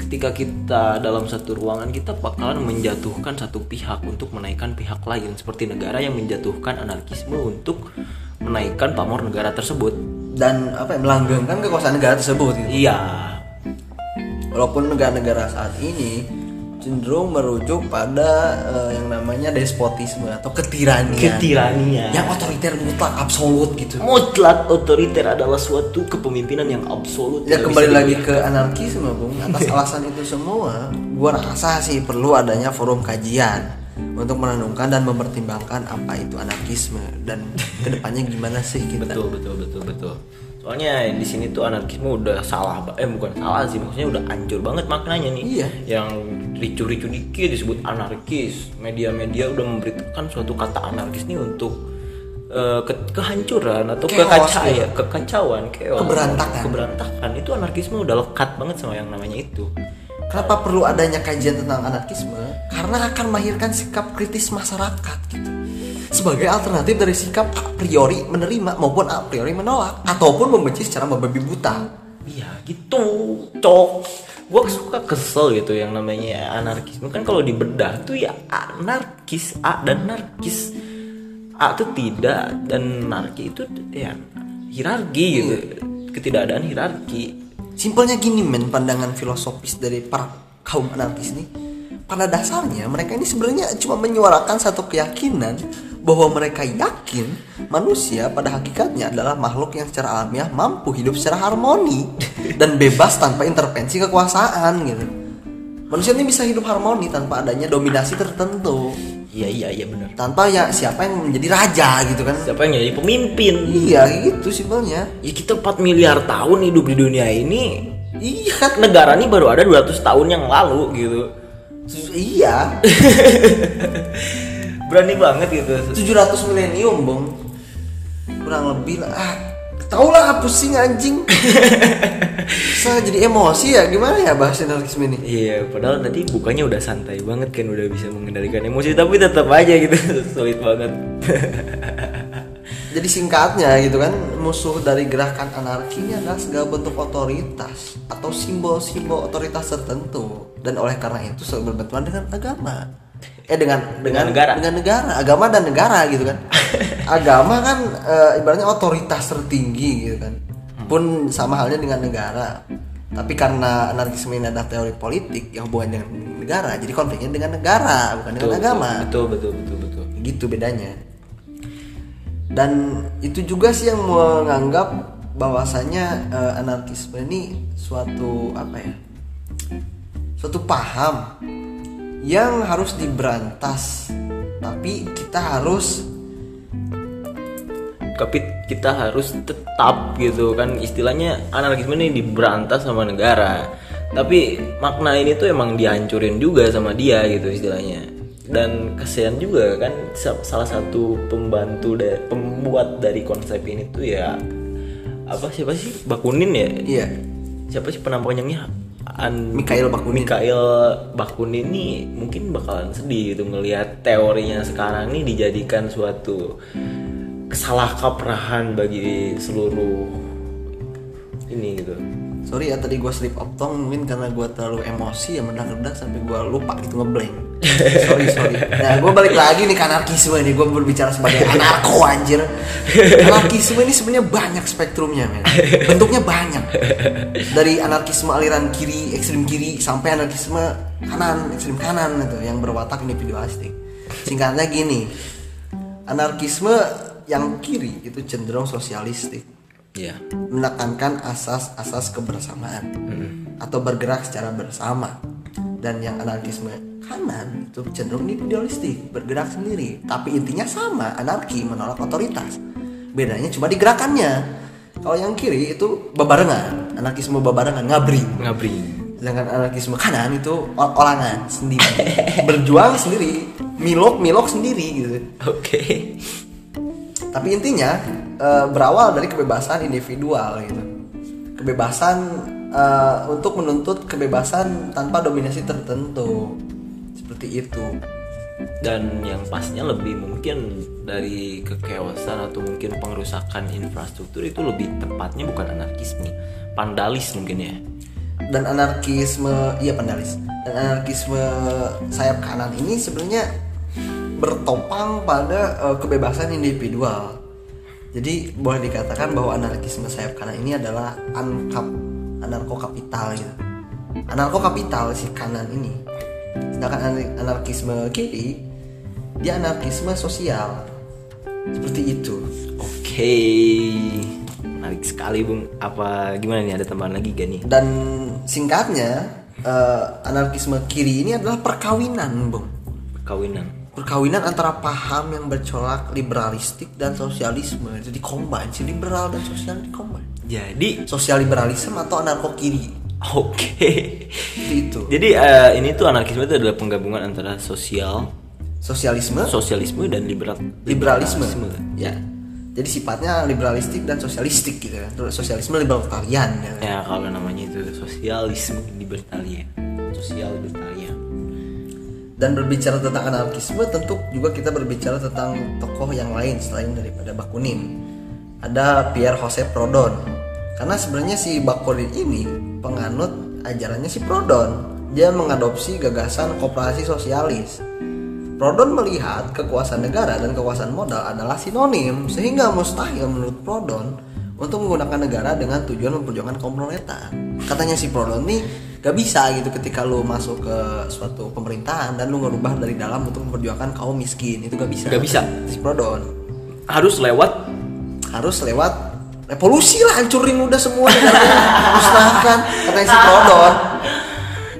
ketika kita dalam satu ruangan kita bakalan menjatuhkan satu pihak untuk menaikkan pihak lain seperti negara yang menjatuhkan anarkisme untuk menaikkan pamor negara tersebut dan apa ya, melanggengkan kekuasaan negara tersebut gitu. iya walaupun negara-negara saat ini cenderung merujuk pada eh, yang namanya despotisme atau ketiranian. Ketiranian. Yang otoriter mutlak absolut gitu. Mutlak otoriter adalah suatu kepemimpinan yang absolut. Ya kembali lagi ke anarkisme bung. Atas *laughs* alasan itu semua gua rasa sih perlu adanya forum kajian untuk menenungkan dan mempertimbangkan apa itu anarkisme dan ke depannya gimana sih kita. Betul betul betul betul soalnya di sini tuh anarkisme udah salah eh bukan salah sih maksudnya udah hancur banget maknanya nih Iya. yang ricu-ricu dikit disebut anarkis media-media udah memberitakan suatu kata anarkis nih untuk eh, ke- kehancuran atau Chaos, kekacauan iya. kekacauan chaos. Keberantakan. keberantakan itu anarkisme udah lekat banget sama yang namanya itu Kenapa perlu adanya kajian tentang anarkisme? Karena akan melahirkan sikap kritis masyarakat gitu. Sebagai alternatif dari sikap a priori menerima maupun a priori menolak ataupun membenci secara membabi buta. Iya gitu cok. Gue suka kesel gitu yang namanya anarkisme. Kan kalau dibedah tuh ya anarkis A dan narkis. A tuh tidak dan narki itu ya hierarki gitu. Ketidakadaan hierarki Simpelnya gini men pandangan filosofis dari para kaum anarkis ini. Pada dasarnya mereka ini sebenarnya cuma menyuarakan satu keyakinan bahwa mereka yakin manusia pada hakikatnya adalah makhluk yang secara alamiah mampu hidup secara harmoni dan bebas tanpa intervensi kekuasaan gitu. Manusia ini bisa hidup harmoni tanpa adanya dominasi tertentu, Iya iya iya benar tanpa ya siapa yang menjadi raja gitu kan. Siapa yang jadi pemimpin Iya gitu simpelnya. Ya kita 4 miliar tahun hidup di dunia ini Iya? Negara ini baru ada 200 tahun yang lalu gitu Iya. *laughs* Berani banget gitu. 700 milenium bung. Kurang lebih lah. Ah, tau lah pusing anjing. *laughs* Saya jadi emosi ya. Gimana ya bahas anarkisme ini? Iya, padahal tadi bukannya udah santai banget kan udah bisa mengendalikan emosi tapi tetap aja gitu. *laughs* Sulit banget. jadi singkatnya gitu kan musuh dari gerakan anarki ini adalah segala bentuk otoritas atau simbol-simbol otoritas tertentu dan oleh karena itu selalu berbenturan dengan agama. Eh dengan dengan negara. dengan negara. Agama dan negara gitu kan. *laughs* Agama kan eh, ibaratnya otoritas tertinggi gitu kan. Pun sama halnya dengan negara. Tapi karena anarkisme ini adalah teori politik yang hubungan dengan negara jadi konfliknya dengan negara bukan dengan agama. Betul betul betul betul. gitu bedanya. Dan itu juga sih yang menganggap bahwasanya eh, anarkisme ini suatu apa ya suatu paham yang harus diberantas tapi kita harus Tapi kita harus tetap gitu kan istilahnya anarkisme ini diberantas sama negara. Tapi makna ini tuh emang dihancurin juga sama dia gitu istilahnya. Dan kesian juga kan sa- salah satu pembantu dari pembuat dari konsep ini tuh ya apa siapa sih Bakunin ya? iya siapa sih penampilan panjangnya An Mikhail Bakunin. Mikhail Bakunin ini mungkin bakalan sedih gitu ngelihat teorinya sekarang ini dijadikan suatu kesalahkaprahan bagi seluruh ini gitu. sorry ya tadi gue sleep of tongue mungkin karena gue terlalu emosi ya mendadak-dadak sampai gue lupa gitu ngeblank sorry sorry. Nah gue balik lagi nih ke anarkisme nih. Gue berbicara sebagai *laughs* anarko anjir. Anarkisme ini sebenarnya banyak spektrumnya men. Bentuknya banyak. Dari anarkisme aliran kiri ekstrim kiri sampai anarkisme kanan ekstrim kanan itu yang berwatak individualistik singkatnya gini anarkisme yang kiri itu cenderung sosialistik. Iya. menekankan asas-asas kebersamaan atau bergerak secara bersama dan yang anarkisme kanan itu cenderung individualistik bergerak sendiri. Tapi intinya sama anarki menolak otoritas. Bedanya cuma di gerakannya. Kalau yang kiri itu bebarengan anarkisme bebarengan ngabri. Ngabri. sedangkan anarkisme kanan itu ol- olangan sendiri. Berjuang sendiri milok milok sendiri gitu. Oke. tapi intinya eh, berawal dari kebebasan individual gitu. Kebebasan eh, untuk menuntut kebebasan tanpa dominasi tertentu. Seperti itu. Dan yang pastinya lebih mungkin dari kekeosan atau mungkin pengerusakan infrastruktur itu lebih tepatnya bukan anarkisme pandalis mungkin ya. Dan anarkisme iya pendalis dan anarkisme sayap kanan ini sebenarnya bertopang pada uh, kebebasan individual. Jadi boleh dikatakan bahwa anarkisme sayap kanan ini adalah ankap anarko kapital gitu. Anarko kapital si kanan ini. Sedangkan anarkisme kiri dia anarkisme sosial. Seperti itu. Oke. Menarik sekali bung. Apa gimana nih? Ada tambahan lagi gak nih? Dan singkatnya uh, anarkisme kiri ini adalah perkawinan bung. Perkawinan. Perkawinan antara paham yang bercolak liberalistik dan sosialisme. Jadi combine si liberal dan sosial di combine jadi sosial liberalisme atau anarko kiri? Oke. Okay. itu jadi uh, ini tuh anarkisme itu adalah penggabungan antara sosial sosialisme? Sosialisme dan liberal liberalisme, liberalisme. ya. Jadi sifatnya liberalistik dan sosialistik gitu kan sosialisme libertarian. Ya, ya kalau namanya itu sosialisme libertarian. Sosial libertarian. Dan berbicara tentang anarkisme tentu juga kita berbicara tentang tokoh yang lain selain daripada Bakunin. Ada Pierre Joseph Proudhon karena sebenarnya si Bakunin ini penganut ajarannya si Proudhon dia mengadopsi gagasan kooperasi sosialis Proudhon melihat kekuasaan negara dan kekuasaan modal adalah sinonim sehingga mustahil menurut Proudhon untuk menggunakan negara dengan tujuan memperjuangkan kaum proletar. Katanya si Proudhon nih gak bisa gitu ketika lu masuk ke suatu pemerintahan dan lu ngerubah dari dalam untuk memperjuangkan kaum miskin itu gak bisa. Gak bisa. Si Proudhon harus lewat harus lewat revolusi lah hancurin udah semua musnahkan katanya si Proudhon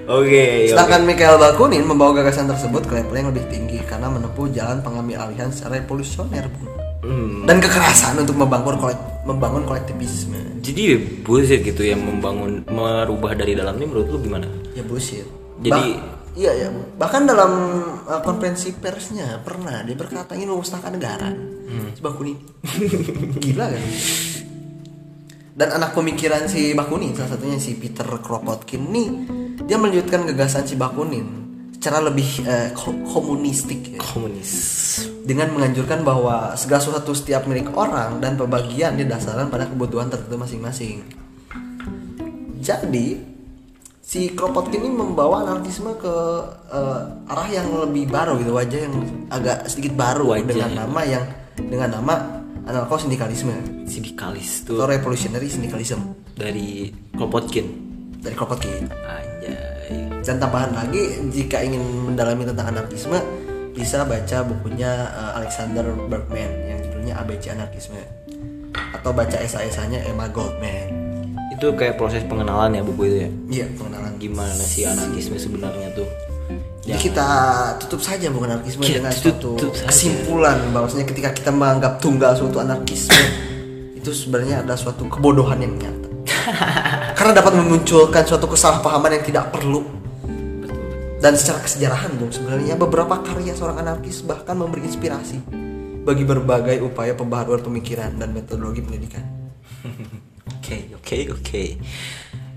Oke. Okay, Sedangkan okay. Mikhail Bakunin membawa gagasan tersebut ke level yang lebih tinggi karena menempuh jalan pengambil alihan secara revolusioner, pun. Hmm. Dan kekerasan untuk membangun kolek, membangun kolektivisme. Jadi bullshit gitu yang membangun merubah dari dalam ini menurut lu gimana? Ya bullshit. Jadi bah Iya ya, bahkan dalam uh, konferensi persnya pernah dia berkata ingin memusnahkan negara. Hmm. Bakunin. *laughs* Gila kan? Dan anak pemikiran si Bakunin salah satunya si Peter Kropotkin nih dia melanjutkan gagasan si Bakunin secara lebih eh, komunistik ya. komunis dengan menganjurkan bahwa segala sesuatu setiap milik orang dan pembagian didasarkan pada kebutuhan tertentu masing-masing jadi si Kropotkin ini membawa anarkisme ke uh, arah yang lebih baru gitu wajah yang agak sedikit baru wajah. dengan nama yang dengan nama anarko sindikalisme? Sindikalis tuh. Atau revolutionary sindikalisme dari Kropotkin dari Kropotkin dan tambahan lagi jika ingin mendalami tentang anarkisme bisa baca bukunya uh, Alexander Bergman yang judulnya ABC Anarkisme. Atau baca esai-esainya Emma Goldman. Itu kayak proses pengenalan ya buku itu ya? Iya pengenalan. Gimana sih anarkisme sebenarnya tuh jadi kita tutup saja bukan anarkisme ya, dengan suatu kesimpulan bahwasanya ketika kita menganggap tunggal suatu anarkisme *clears throat* itu sebenarnya ada suatu kebodohan yang nyata *laughs* karena dapat memunculkan suatu kesalahpahaman yang tidak perlu dan secara kesejarahan bung sebenarnya beberapa karya seorang anarkis bahkan memberi inspirasi bagi berbagai upaya pembaharuan pemikiran dan metodologi pendidikan. *laughs* Oke oke oke.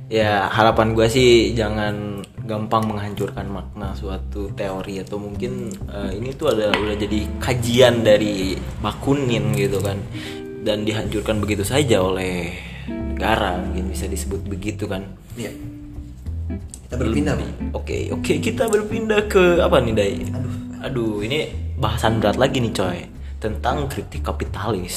Ya harapan gue sih jangan gampang menghancurkan makna suatu teori atau mungkin uh, ini tuh ada udah jadi kajian dari Bakunin gitu kan. Dan dihancurkan begitu saja oleh negara mungkin bisa disebut begitu kan. Iya. Kita berpindah oke oke okay, kita berpindah ke apa nih Dai? Aduh. Aduh ini bahasan berat lagi nih coy. Tentang kritik kapitalis.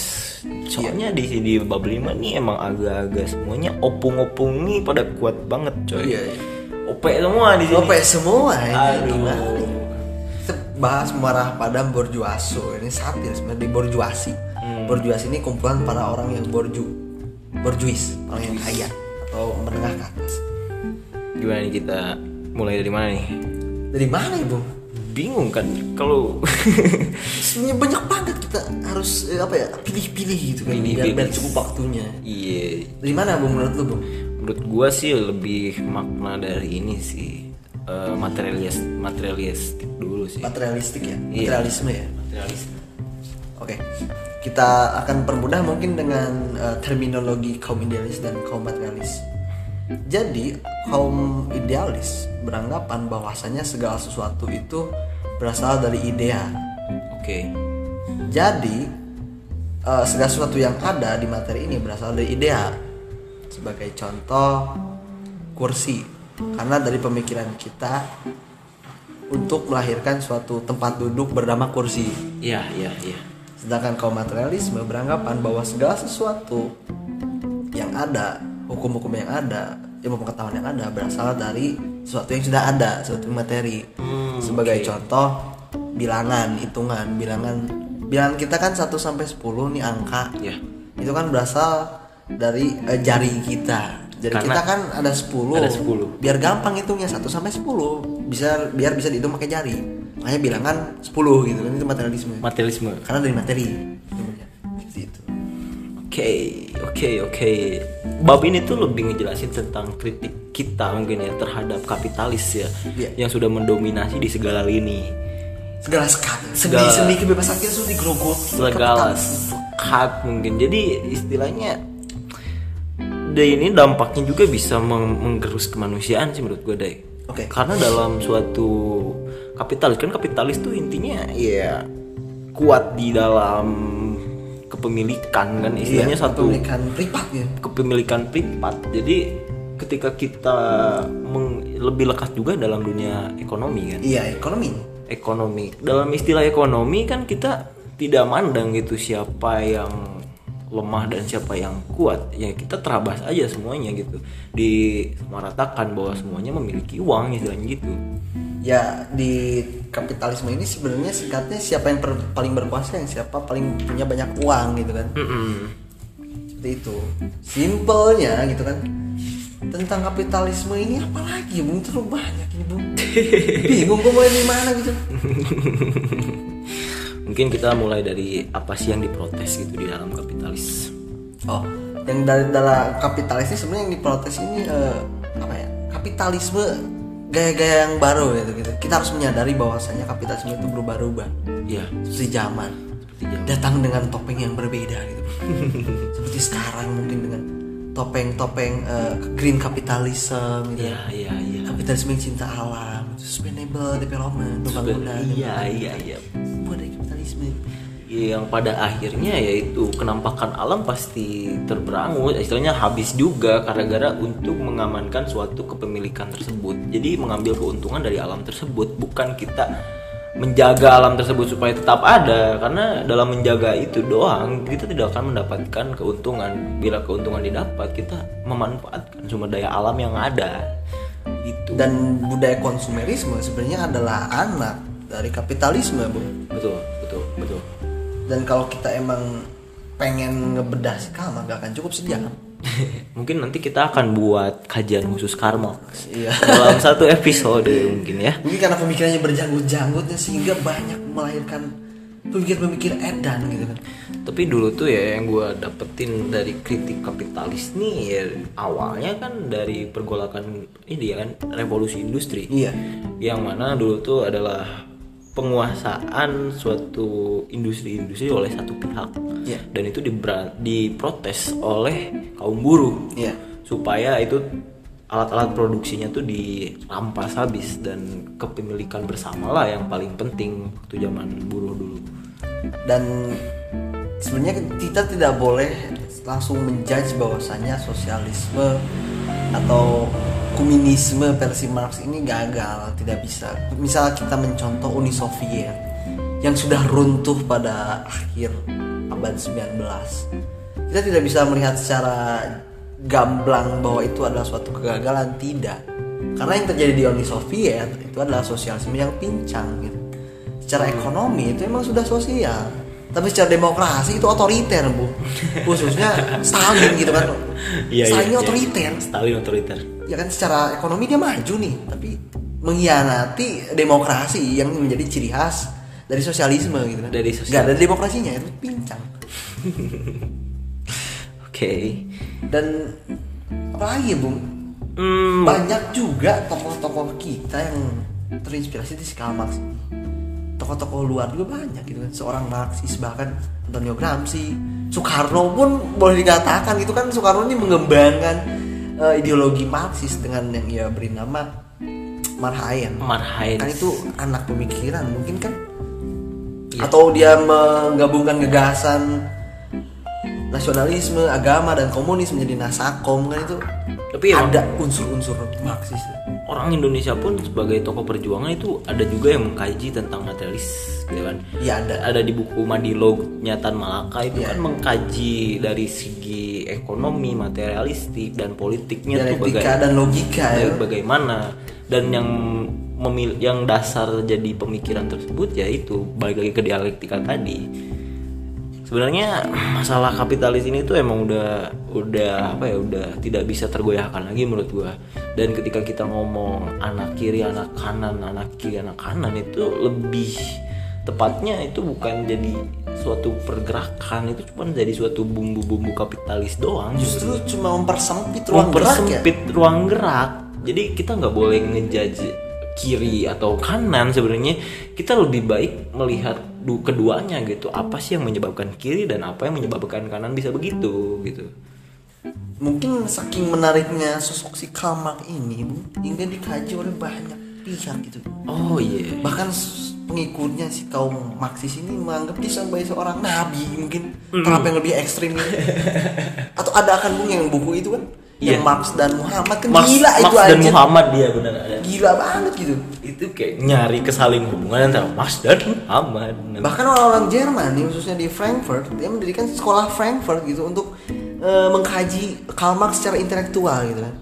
Soalnya iya. di di bab 5 nih emang agak-agak semuanya opung-opung nih pada kuat banget coy. Iya, iya. OP semua di sini. OP semua ini aduh. Kita bahas marah pada borjuaso. Ini satir sebenarnya di borjuasi. Hmm. borjuasi ini kumpulan para orang yang borju borjuis orang yang kaya atau menengah ke atas. Gimana nih kita mulai dari mana nih? Dari mana ibu? Bingung kan kalau *laughs* sebenarnya banyak banget kita harus eh, apa ya pilih-pilih gitu kan pilih, biar, pilih. biar cukup waktunya. Iya. Dari mana bu menurut lu bu menurut gua sih lebih makna dari ini sih uh, materialis materialistik dulu sih materialistik ya iya. materialisme ya materialisme oke kita akan permudah mungkin dengan uh, terminologi kaum idealis dan kaum materialis jadi kaum idealis beranggapan bahwasanya segala sesuatu itu berasal dari idea. Oke. Jadi eh, segala sesuatu yang ada di materi ini berasal dari idea. Sebagai contoh kursi, karena dari pemikiran kita untuk melahirkan suatu tempat duduk bernama kursi. Iya, iya, iya. Sedangkan kaum materialisme beranggapan bahwa segala sesuatu yang ada, hukum-hukum yang ada, ilmu pengetahuan yang ada berasal dari sesuatu yang sudah ada, suatu materi. Sebagai contoh, bilangan, hitungan, bilangan bilangan kita kan 1 sampai 10 nih angka. Iya. Itu kan berasal dari eh, jari kita. Jadi Karena kita kan ada 10. ada 10. Biar gampang hitungnya 1 sampai 10. Bisa biar bisa dihitung pakai jari. Makanya bilangan 10 gitu kan itu materialisme Materialisme. karena dari materi. Seperti itu Oke, oke, oke. Bab ini tuh lebih ngejelasin tentang kritik kita mungkin ya terhadap kapitalis ya, Iya. yang sudah mendominasi di segala lini, segala sekali Segala- seni seni kebebasan kita sudah digerogoti segala sekat mungkin. Jadi istilahnya, ini dampaknya juga bisa meng- menggerus kemanusiaan sih menurut gue deh. Oke. Karena dalam suatu kapitalis kan kapitalis tuh intinya ya kuat di dalam kepemilikan kan istilahnya Iya, satu pemilikan privat ya kepemilikan privat. Jadi ketika kita meng- lebih lekat juga dalam dunia ekonomi kan. iya ekonomi Ekonomi. Dalam istilah ekonomi kan kita tidak mandang gitu siapa yang lemah dan siapa yang kuat. Ya kita terabas aja semuanya gitu. Disamaratakan bahwa semuanya memiliki uang istilahnya gitu. ya di kapitalisme ini sebenarnya singkatnya siapa yang per- paling berkuasa yang siapa paling punya banyak uang gitu kan Mm-mm. seperti itu simpelnya gitu kan tentang kapitalisme ini apalagi ya bung terlalu banyak ini bung *laughs* bingung gue mulai dari mana gitu *laughs* Mungkin kita mulai dari apa sih yang diprotes gitu di dalam kapitalis. Oh, yang dari dalam kapitalis ini sebenarnya yang diprotes ini eh, apa ya? Kapitalisme gaya-gaya yang baru gitu gitu. Kita harus menyadari bahwasanya kapitalisme itu berubah-ubah Iya, seperti zaman. seperti zaman. Datang dengan topeng yang berbeda gitu. *laughs* seperti sekarang mungkin dengan topeng-topeng eh, green capitalism gitu. Iya, iya, iya. Kapitalisme yang cinta alam, sustainable development, pembangunan. Iya, iya, iya. Buat yang pada akhirnya yaitu kenampakan alam pasti terberangus istilahnya habis juga gara-gara untuk mengamankan suatu kepemilikan tersebut. Jadi mengambil keuntungan dari alam tersebut bukan kita menjaga alam tersebut supaya tetap ada karena dalam menjaga itu doang kita tidak akan mendapatkan keuntungan. Bila keuntungan didapat kita memanfaatkan sumber daya alam yang ada. Itu. Dan budaya konsumerisme sebenarnya adalah anak dari kapitalisme, Bung. betul betul. Dan kalau kita emang pengen ngebedah si Karl gak akan cukup sejam *laughs* mungkin nanti kita akan buat kajian khusus Karl Marx iya. Dalam satu episode mungkin ya. Mungkin karena pemikirannya berjanggut-janggutnya sehingga banyak melahirkan pemikir-pemikir edan gitu kan. Tapi dulu tuh ya yang gue dapetin dari kritik kapitalis nih ya awalnya kan dari pergolakan ini ya kan revolusi industri. Iya. Yang mana dulu tuh adalah penguasaan suatu industri-industri oleh satu pihak Iya. dan itu dibera- diprotes oleh kaum buruh iya supaya itu alat-alat produksinya tuh dirampas habis dan kepemilikan bersama lah yang paling penting waktu zaman buruh dulu. dan sebenarnya kita tidak boleh langsung menjudge bahwasanya sosialisme atau komunisme versi Marx ini gagal tidak bisa. Misal kita mencontoh Uni Soviet yang sudah runtuh pada akhir abad 19 kita tidak bisa melihat secara gamblang bahwa itu adalah suatu kegagalan tidak. Karena yang terjadi di Uni Soviet itu adalah sosialisme yang pincang gitu. Secara ekonomi itu emang sudah sosial. Tapi secara demokrasi itu otoriter bu. Khususnya Stalin gitu kan. Stalin ini otoriter. Stalin otoriter. Ya kan secara ekonomi dia maju nih tapi mengkhianati demokrasi yang menjadi ciri khas dari sosialisme gitu kan. Dari sosial- nggak ada demokrasinya itu pincang. *laughs* Oke. dan apalagi ya bung? Hmm, banyak juga tokoh-tokoh kita yang terinspirasi di Karl Marx tokoh-tokoh luar juga banyak gitu kan. Seorang Marxis bahkan Antonio Gramsci Soekarno pun boleh dikatakan itu kan. Soekarno ini mengembangkan eh, ideologi Marxis dengan yang ia beri nama Marhaen Omar Hayes. kan itu anak pemikiran mungkin kan Iya. atau dia menggabungkan gagasan nasionalisme agama dan komunis menjadi nasakom kan itu Tapi emang- ada unsur-unsur marxis orang Indonesia pun sebagai tokoh perjuangan itu ada juga yang mengkaji tentang materialis gitu kan ya ada ada di buku Madilognya Tan Malaka itu Iya. kan mengkaji dari segi ekonomi materialistik dan politiknya tuh dialektika baga- dan logika ya. Baga- bagaimana? Dan yang memil yang dasar jadi pemikiran tersebut yaitu balik lagi ke dialektika tadi. Sebenarnya masalah kapitalis ini tuh emang udah udah apa ya udah tidak bisa tergoyahkan lagi menurut gua. Dan ketika kita ngomong anak kiri anak kanan anak kiri anak kanan itu lebih tepatnya itu bukan jadi suatu pergerakan itu cuma jadi suatu bumbu-bumbu kapitalis doang. Justru cuma mempersempit ruang gerak ya? Mempersempit ruang gerak. Jadi kita nggak boleh ngejudge kiri atau kanan sebenarnya. Kita lebih baik melihat du- keduanya gitu. Apa sih yang menyebabkan kiri dan apa yang menyebabkan kanan bisa begitu gitu. Mungkin saking menariknya sosok si Kamak ini hingga dikaji oleh banyak pihak gitu. Oh iya. Bahkan s- pengikutnya si kaum Marxis ini menganggap dia sebagai seorang nabi mungkin kenapa yang lebih ekstrim gitu. atau ada akan bung yang buku itu kan? Iya. yang Marx dan Muhammad kan Marx, gila itu Marx dan aja. Muhammad dia benar ada. Gila banget gitu. Itu kayak nyari kesaling hubungan antara Marx dan Muhammad. Bahkan orang-orang Jerman nih khususnya di Frankfurt dia mendirikan sekolah Frankfurt gitu untuk eh, mengkaji Karl Marx secara intelektual gitu kan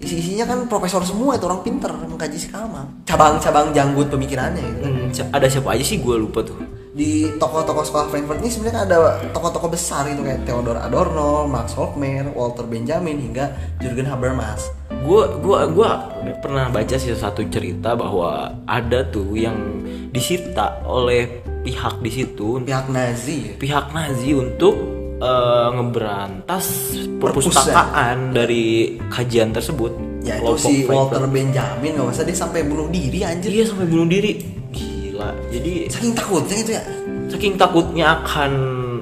isi-isinya kan profesor semua itu orang pinter mengkaji si Karl Marx cabang-cabang janggut pemikirannya gitu. Kan Hmm, ada siapa aja sih? Gue lupa tuh. Di tokoh-tokoh sekolah Frankfurt ini sebenarnya ada tokoh-tokoh besar gitu kayak Theodor Adorno, Max Horkheimer, Walter Benjamin hingga Jürgen Habermas. gue gua gua pernah baca sih satu cerita bahwa ada tuh yang disita oleh pihak di situ. Pihak Nazi. pihak Nazi untuk eh, ngeberantas perpustakaan dari kajian tersebut Ya itu si. Walter Benjamin nggak usah dia sampai bunuh diri anjir. dia sampai bunuh diri gila jadi Saking takutnya gitu ya. saking takutnya akan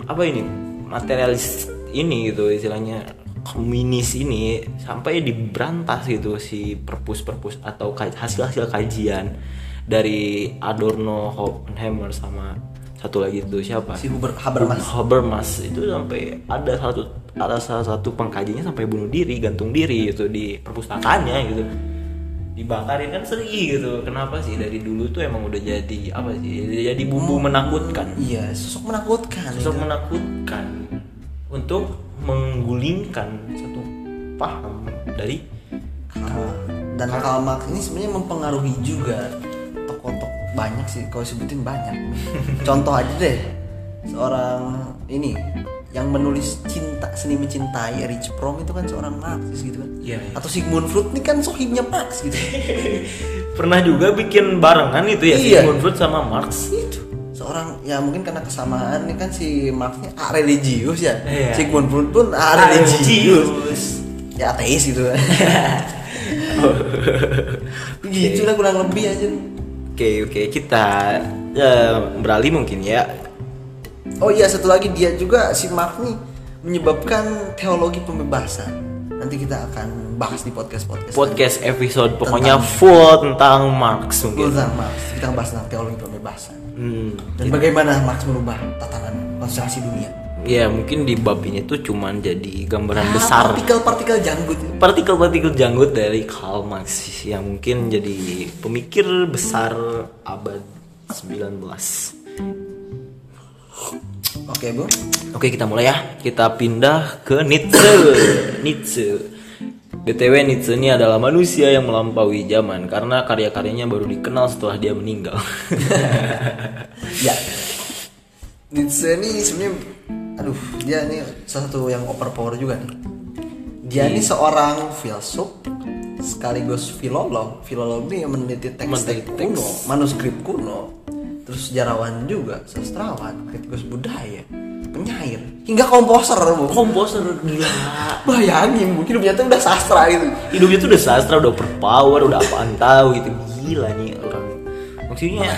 apa ini materialis ini gitu istilahnya komunis ini sampai diberantas gitu si perpus-perpus atau hasil-hasil kajian dari Adorno, Oppenheimer sama satu lagi itu siapa? Si Huber Habermas. Habermas itu sampai ada satu ada salah satu pengkajinya sampai bunuh diri, gantung diri gitu di perpustakaannya gitu. Dibakarin kan seri gitu. Kenapa sih dari dulu tuh emang udah jadi apa sih? Jadi bumbu menakutkan Iya, sosok menakutkan. sosok gitu. menakutkan untuk menggulingkan satu paham dari Karl- dan Karl Marx ini sebenarnya mempengaruhi juga tokoh-tokoh banyak sih kalau sebutin banyak. Contoh aja deh seorang ini yang menulis cinta seni mencintai Erich Fromm itu kan seorang Marxis gitu kan. Iya, iya. atau Sigmund Freud ini kan sohibnya Marx gitu. *laughs* Pernah juga bikin barengan itu ya Iya. Sigmund Freud sama Marx. Itu seorang ya mungkin karena kesamaan ini kan si Marxnya a religius ya. Iya. Sigmund Freud pun a religius. Ya ateis gitu. *laughs* Gitu lah kurang lebih aja oke oke kita eh, beralih mungkin ya Oh iya satu lagi dia juga si Mark nih menyebabkan teologi pembebasan. Nanti kita akan bahas di podcast podcast. podcast episode pokoknya full tentang Marx mungkin Tentang Marx. Kita bahas tentang teologi pembebasan Hmm, dan bagaimana Marx merubah tatanan konsentrasi dunia. Ya mungkin di bab ini tuh cuman jadi gambaran Ah, besar Partikel-partikel janggut. partikel-partikel janggut dari Karl Marx yang mungkin jadi pemikir besar abad 19 Oke bu. Oke kita mulai ya Kita pindah ke Nietzsche *coughs* Nietzsche BTW Nietzsche ini adalah manusia yang melampaui zaman Karena karya-karyanya baru dikenal setelah dia meninggal *laughs* Ya. Nietzsche ini sebenarnya, aduh dia ini salah satu yang overpower juga nih. Dia ini seorang filsuf sekaligus filolog. Filolog ini yang meneliti teks-teks kuno, manuskrip kuno, terus sejarawan juga, sastrawan, kritikus budaya, penyair, hingga komposer bu. Komposer gila Bayangin mungkin hidupnya tuh udah sastra gitu. Hidupnya tuh udah sastra, udah berpower, udah apaan tahu gitu Gila nih orang Maksudnya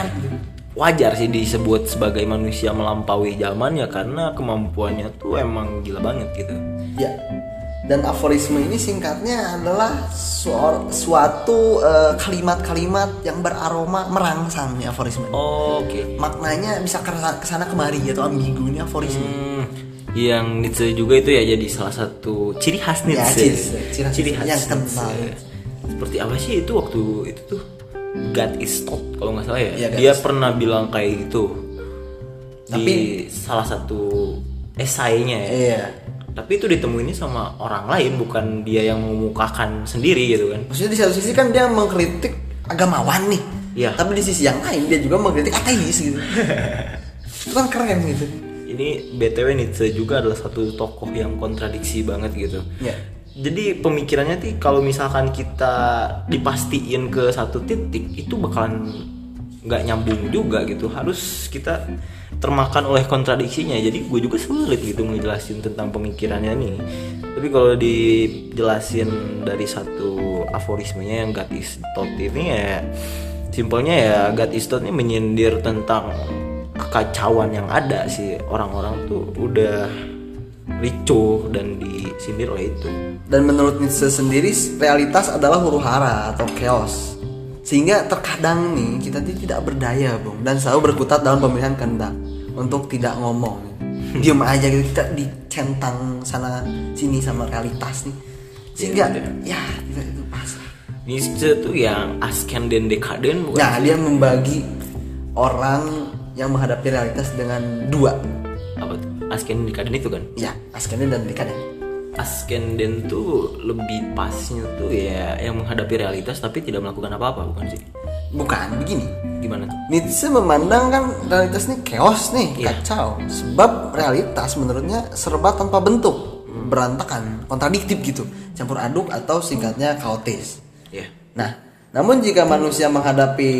wajar sih disebut sebagai manusia melampaui zaman ya Karena kemampuannya tuh emang gila banget gitu Ya. Dan aforisme ini singkatnya adalah suatu eh, kalimat-kalimat yang beraroma merangsang nih aforisme. Oke. Maknanya bisa ke sana kemari atau ambigu ini aforisme. Hmm, yang Nietzsche juga itu ya jadi salah satu ciri khas Ya, Nietzsche. ciri- ciri khas yang kental. Seperti apa sih itu waktu itu tuh God is thought kalau nggak salah ya. God Dia pernah bilang kayak gitu. Di Tapi- salah satu esainya ya. Iya. Tapi itu ditemuinnya sama orang lain bukan dia yang mengemukakan sendiri gitu kan. Maksudnya di satu sisi kan dia mengkritik agamawan nih. Iya. Tapi di sisi yang lain dia juga mengkritik ateis gitu. *laughs* Itu kan keren gitu. Ini BTW Nietzsche juga adalah satu tokoh yang kontradiksi banget gitu. Iya. Jadi pemikirannya sih kalau misalkan kita dipastiin ke satu titik itu bakalan nggak nyambung juga gitu. Harus kita termakan oleh kontradiksinya. Jadi gue juga sulit gitu ngejelasin tentang pemikirannya nih. Tapi kalau dijelasin dari satu aforismenya yang God is thought ini ya simpelnya ya God is thought ini menyindir tentang kekacauan yang ada sih orang-orang tuh udah ricuh dan disindir oleh itu. Dan menurut Nietzsche sendiri realitas adalah huru hara atau chaos. Sehingga terkadang nih kita tuh tidak berdaya, Bung, dan selalu berkutat dalam pemilihan kehendak untuk tidak ngomong. Diam aja gitu kita dicentang sana sini sama realitas nih. Sehingga ya kita itu pasrah. Nietzsche tuh yang asken dan dekaden bukan? Nah, dia membagi orang yang menghadapi realitas dengan dua. Apa tuh? Asken dan dekaden itu kan? Ya, askenen dan dekaden. Asken dan tuh lebih pasnya tuh ya yang menghadapi realitas tapi tidak melakukan apa-apa bukan sih? Bukan begini. Gimana tuh? Nietzsche memandang kan realitas ini chaos nih, Iya. kacau. Sebab realitas menurutnya serba tanpa bentuk, berantakan, kontradiktif gitu, campur aduk atau singkatnya kaotis. Ya. Nah, namun jika manusia menghadapi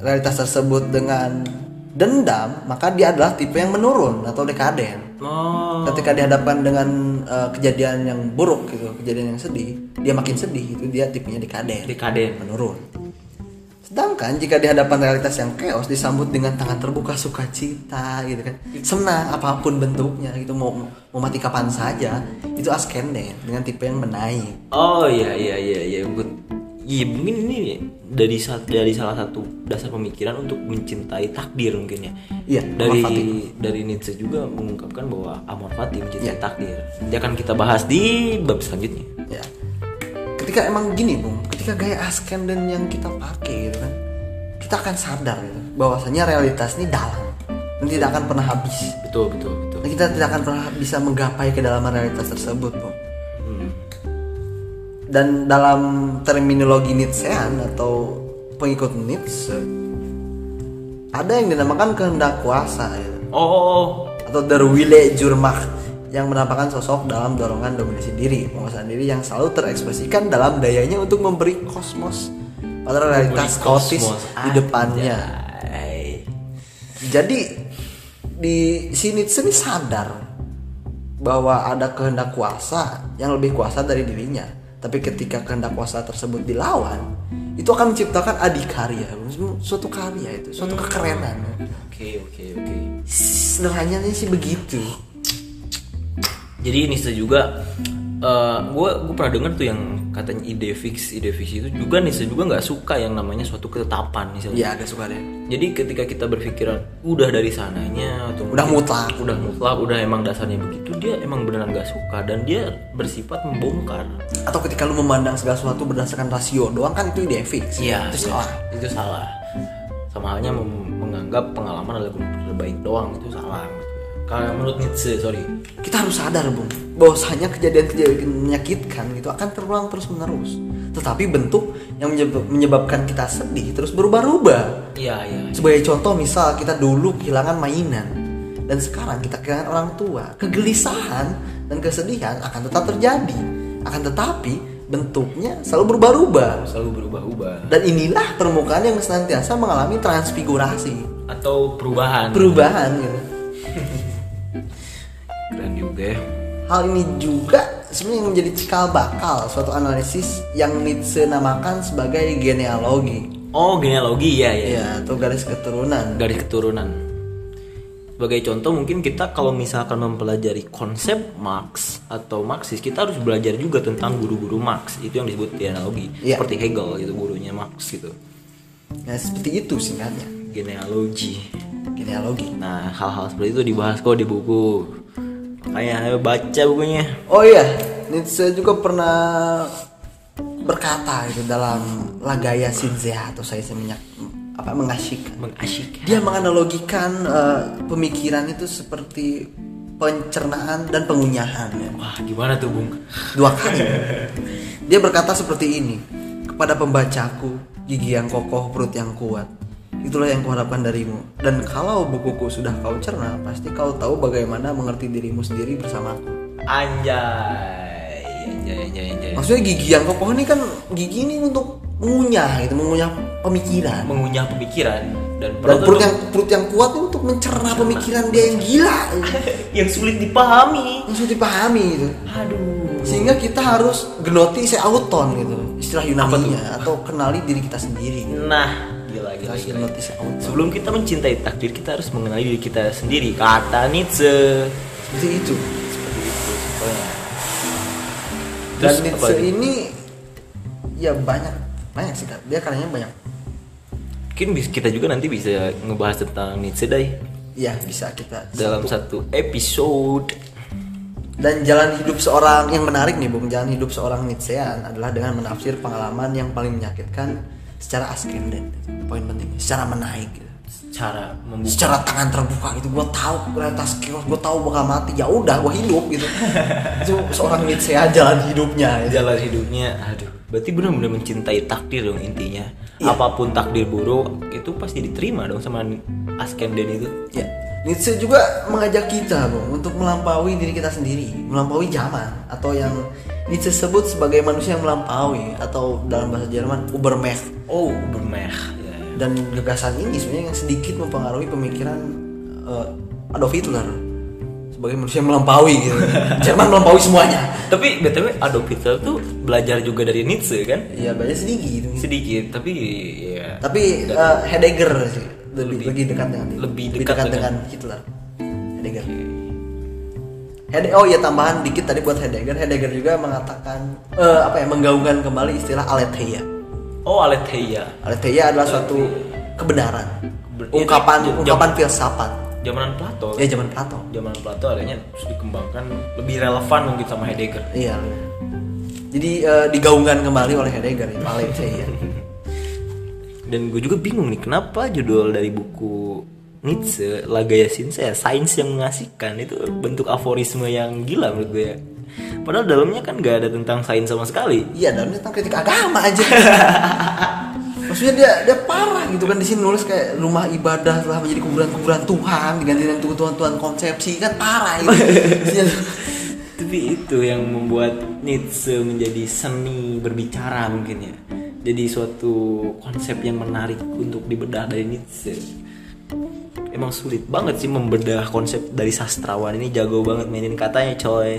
realitas tersebut dengan dendam, maka dia adalah tipe yang menurun atau dekaden. Oh. Ketika dihadapkan dengan eh, kejadian yang buruk gitu, kejadian yang sedih, dia makin sedih itu dia tipenya dekaden, Dekaden. menurun. Sedangkan jika dihadapan realitas yang chaos disambut dengan tangan terbuka sukacita gitu kan. Senang apa pun bentuknya gitu mau mau mati kapan saja, itu askenden dengan tipe yang menaik. Oh iya iya iya iya Iya mungkin ini dari dari salah satu dasar pemikiran untuk mencintai takdir mungkin ya. Iya, dari dari Nietzsche juga mengungkapkan bahwa amor fati mencintai Iya. takdir. Nanti akan kita bahas di bab selanjutnya. Ya. Ketika emang gini, Bung, ketika gaya askenden yang kita pakai gitu kan, kita akan sadar gitu bahwasanya realitas ini dalam dan tidak akan pernah habis. Betul betul betul. Dan kita tidak akan pernah bisa menggapai kedalaman realitas tersebut, Bung. Dan dalam terminologi Nietzschean atau pengikut Nietzsche ada yang dinamakan kehendak kuasa ya. Oh, atau der Wille Jurmach yang menampakkan sosok dalam dorongan dominasi diri, penguasaan diri yang selalu terekspresikan dalam dayanya untuk memberi kosmos pada realitas kaotis kosmos. di depannya. Anjay. Jadi di sini ini sadar bahwa ada kehendak kuasa yang lebih kuasa dari dirinya. Tapi ketika kehendak kuasa tersebut dilawan, itu akan menciptakan adikarya, suatu karya itu, suatu kekerenan. Oke oke oke. Sederhananya sih begitu. Jadi Nietzsche juga gue gue pernah dengar tuh yang katanya ide fix ide fix itu juga Nietzsche juga nggak suka yang namanya suatu ketetapan misalnya. Ya agak suka deh. Jadi ketika kita berpikiran udah dari sananya atau Udah mutlak. udah mutlak, udah emang dasarnya begitu, dia emang beneran gak suka dan dia bersifat membongkar. Atau ketika lu memandang segala sesuatu berdasarkan rasio doang kan itu ide fix. Iya, itu iya. salah. Itu salah. Sama halnya menganggap pengalaman adalah terbaik doang itu salah. Kalau menurut Nietzsche, sorry. Kita harus sadar, Bung, bahwasanya kejadian-kejadian menyakitkan gitu akan terulang terus-menerus. Tetapi bentuk yang menyebab- menyebabkan kita sedih terus berubah-ubah. Iya, iya. Sebagai contoh misal kita dulu kehilangan mainan dan sekarang kita kehilangan orang tua, kegelisahan dan kesedihan akan tetap terjadi. Akan tetapi bentuknya selalu berubah-ubah. Selalu berubah-ubah. Dan inilah permukaan yang senantiasa mengalami transfigurasi, Atau perubahan. perubahan gitu. Ya. Hal ini juga sebenarnya menjadi cikal bakal suatu analisis yang Nietzsche namakan sebagai genealogi, Oh, genealogi ya ya. ya atau garis keturunan. Dari keturunan. sebagai contoh mungkin kita kalau misalkan mempelajari konsep Marx atau Marxis kita harus belajar juga tentang guru-guru Marx itu yang disebut genealogi Iya. seperti Hegel gitu gurunya Marx gitu Ya seperti itu singkatnya. genealogi Genealogi. nah hal-hal seperti itu dibahas kok di buku makanya ayo baca bukunya Oh iya, Nietzsche juga pernah berkata itu dalam Lagaya Sinzea atau saya seminyak apa mengasyik. mengasyik Dia menganalogikan eh, pemikiran itu seperti pencernaan dan pengunyahan ya. wah gimana tuh bung dua kali. Dia berkata seperti ini kepada pembacaku, gigi yang kokoh, perut yang kuat. Itulah yang kuharapkan darimu. Dan kalau bukuku sudah kau cerna, pasti kau tahu bagaimana mengerti dirimu sendiri bersamaku. anjay anjay anjay anjay Maksudnya gigi yang kokoh ini kan gigi ini untuk mengunyah gitu, mengunyah pemikiran. mengunyah pemikiran dan Dan perut yang perut yang kuat untuk mencerna pemikiran dia yang gila, gitu. *laughs* yang sulit dipahami yang sulit dipahami gitu. aduh Sehingga kita harus genoti se auton gitu, istilah Apa tuh? Yunani atau kenali diri kita sendiri. nah gila gila gila. auton. sebelum kita mencintai takdir kita harus mengenali diri kita sendiri. Kata Nietzsche. Seperti itu. seperti itu simpelnya Dan Terus Nietzsche ini ya banyak banyak sih Kak. Dia karyanya banyak. mungkin kita juga nanti bisa ngebahas tentang Nietzsche deh. Ya bisa kita dalam satu episode. Dan jalan hidup seorang yang menarik nih Bung, jalan hidup seorang Nietzschean adalah dengan menafsir pengalaman yang paling menyakitkan secara askenden. Poin penting, secara menaik gitu. cara membuka Secara tangan terbuka gitu, gue tahu realitas chaos, gue tahu bakal mati. Ya udah, gue hidup gitu. *laughs* Itu seorang Nietzschean jalan hidupnya. Gitu. jalan hidupnya aduh berarti benar-benar mencintai takdir dong intinya Iya. apa pun takdir buruk itu pasti diterima dong sama Askenden itu Ya, Nietzsche juga mengajak kita Bung, untuk melampaui diri kita sendiri, melampaui zaman atau yang Nietzsche sebut sebagai manusia yang melampaui atau dalam bahasa Jerman Ubermensch. oh bermeh ya. dan gagasan ini sebenarnya yang sedikit mempengaruhi pemikiran eh, Adolf Hitler sebagai manusia yang melampaui gitu. *laughs* Jerman melampaui semuanya. tapi btw Adolf Hitler tuh belajar juga dari Nietzsche kan Iya banyak sedikit. sedikit tapi ya Tapi eh, Heidegger sih lebih, lebih dekat dengan lebih dekat dekat, dengan- dengan, Hitler. Heidegger. Hede- oh ya tambahan dikit tadi buat Heidegger. Heidegger juga mengatakan eh, apa ya menggaungkan kembali istilah aletheia. oh Aletheia Aletheia adalah suatu kebenaran, Ber- ungkapan jam- ungkapan filsafat. zamanan Plato Ya zaman Plato. zaman Plato adanya terus dikembangkan lebih relevan mungkin sama Heidegger Iya. Jadi eh, digaungkan kembali oleh Heidegger itu Aletheia. *laughs* dan gue juga bingung nih kenapa judul dari buku Nietzsche Lagaya Sinsea sains yang mengasihkan itu bentuk aforisme yang gila menurut gue ya. padahal dalamnya kan gak ada tentang sains sama sekali Iya, dalamnya tentang kritik agama aja. *laughs* Maksudnya dia dia parah gitu kan di sini nulis kayak rumah ibadah telah menjadi kuburan-kuburan Tuhan diganti dengan Tuhan-Tuhan konsepsi kan parah itu. Isinya tuh. tapi itu yang membuat Nietzsche menjadi seni berbicara mungkin ya jadi suatu konsep yang menarik untuk dibedah dari Nietzsche emang sulit banget sih membedah konsep dari sastrawan ini jago banget mainin katanya coy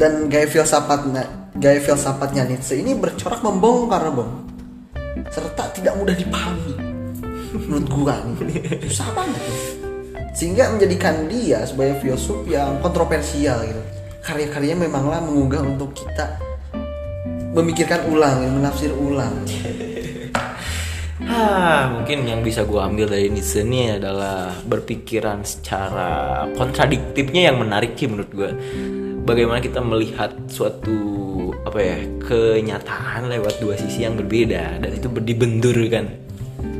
Dan gaya filsafatnya gaya filsafatnya Nietzsche ini bercorak membongkar, Bang. Serta tidak mudah dipahami. Menurut gua. Susah banget tuh. Sehingga menjadikan dia sebagai filsuf yang kontroversial gitu. Karya-karyanya memanglah menggugah untuk kita memikirkan ulang, menafsir ulang. Ah, mungkin yang bisa gue ambil dari Nietzsche ini adalah berpikiran secara kontradiktifnya yang menarik sih menurut gue. Bagaimana kita melihat suatu apa ya kenyataan lewat dua sisi yang berbeda dan itu dibenturkan.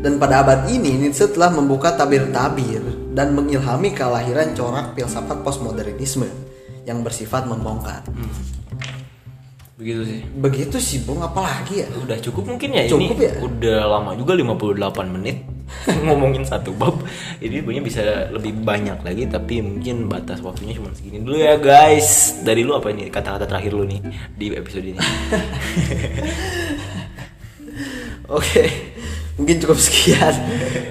Dan pada abad ini Nietzsche telah membuka tabir-tabir dan mengilhami kelahiran corak filsafat postmodernisme yang bersifat membongkar. Begitu sih. Begitu sih, Bung, apalagi ya? Udah cukup mungkin ya Cukup ini ya? udah lama juga 58 menit *laughs* ngomongin satu bab. Jadi sebenarnya bisa lebih banyak lagi tapi mungkin batas waktunya cuma segini dulu ya guys. Dari lu apa ini kata-kata terakhir lu nih di episode ini? *laughs* Oke, mungkin cukup sekian.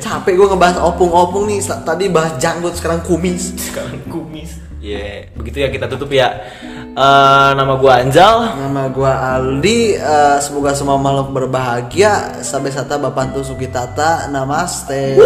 Capek gue ngebahas opung-opung nih. Tadi bahas janggut, sekarang kumis. Sekarang kumis. Ya, begitu ya kita tutup ya. Eh, nama gua Anjal. Nama gue Aldi. eh, semoga semua makhluk berbahagia. Sampai sata Bapak Sukitata. Namaste.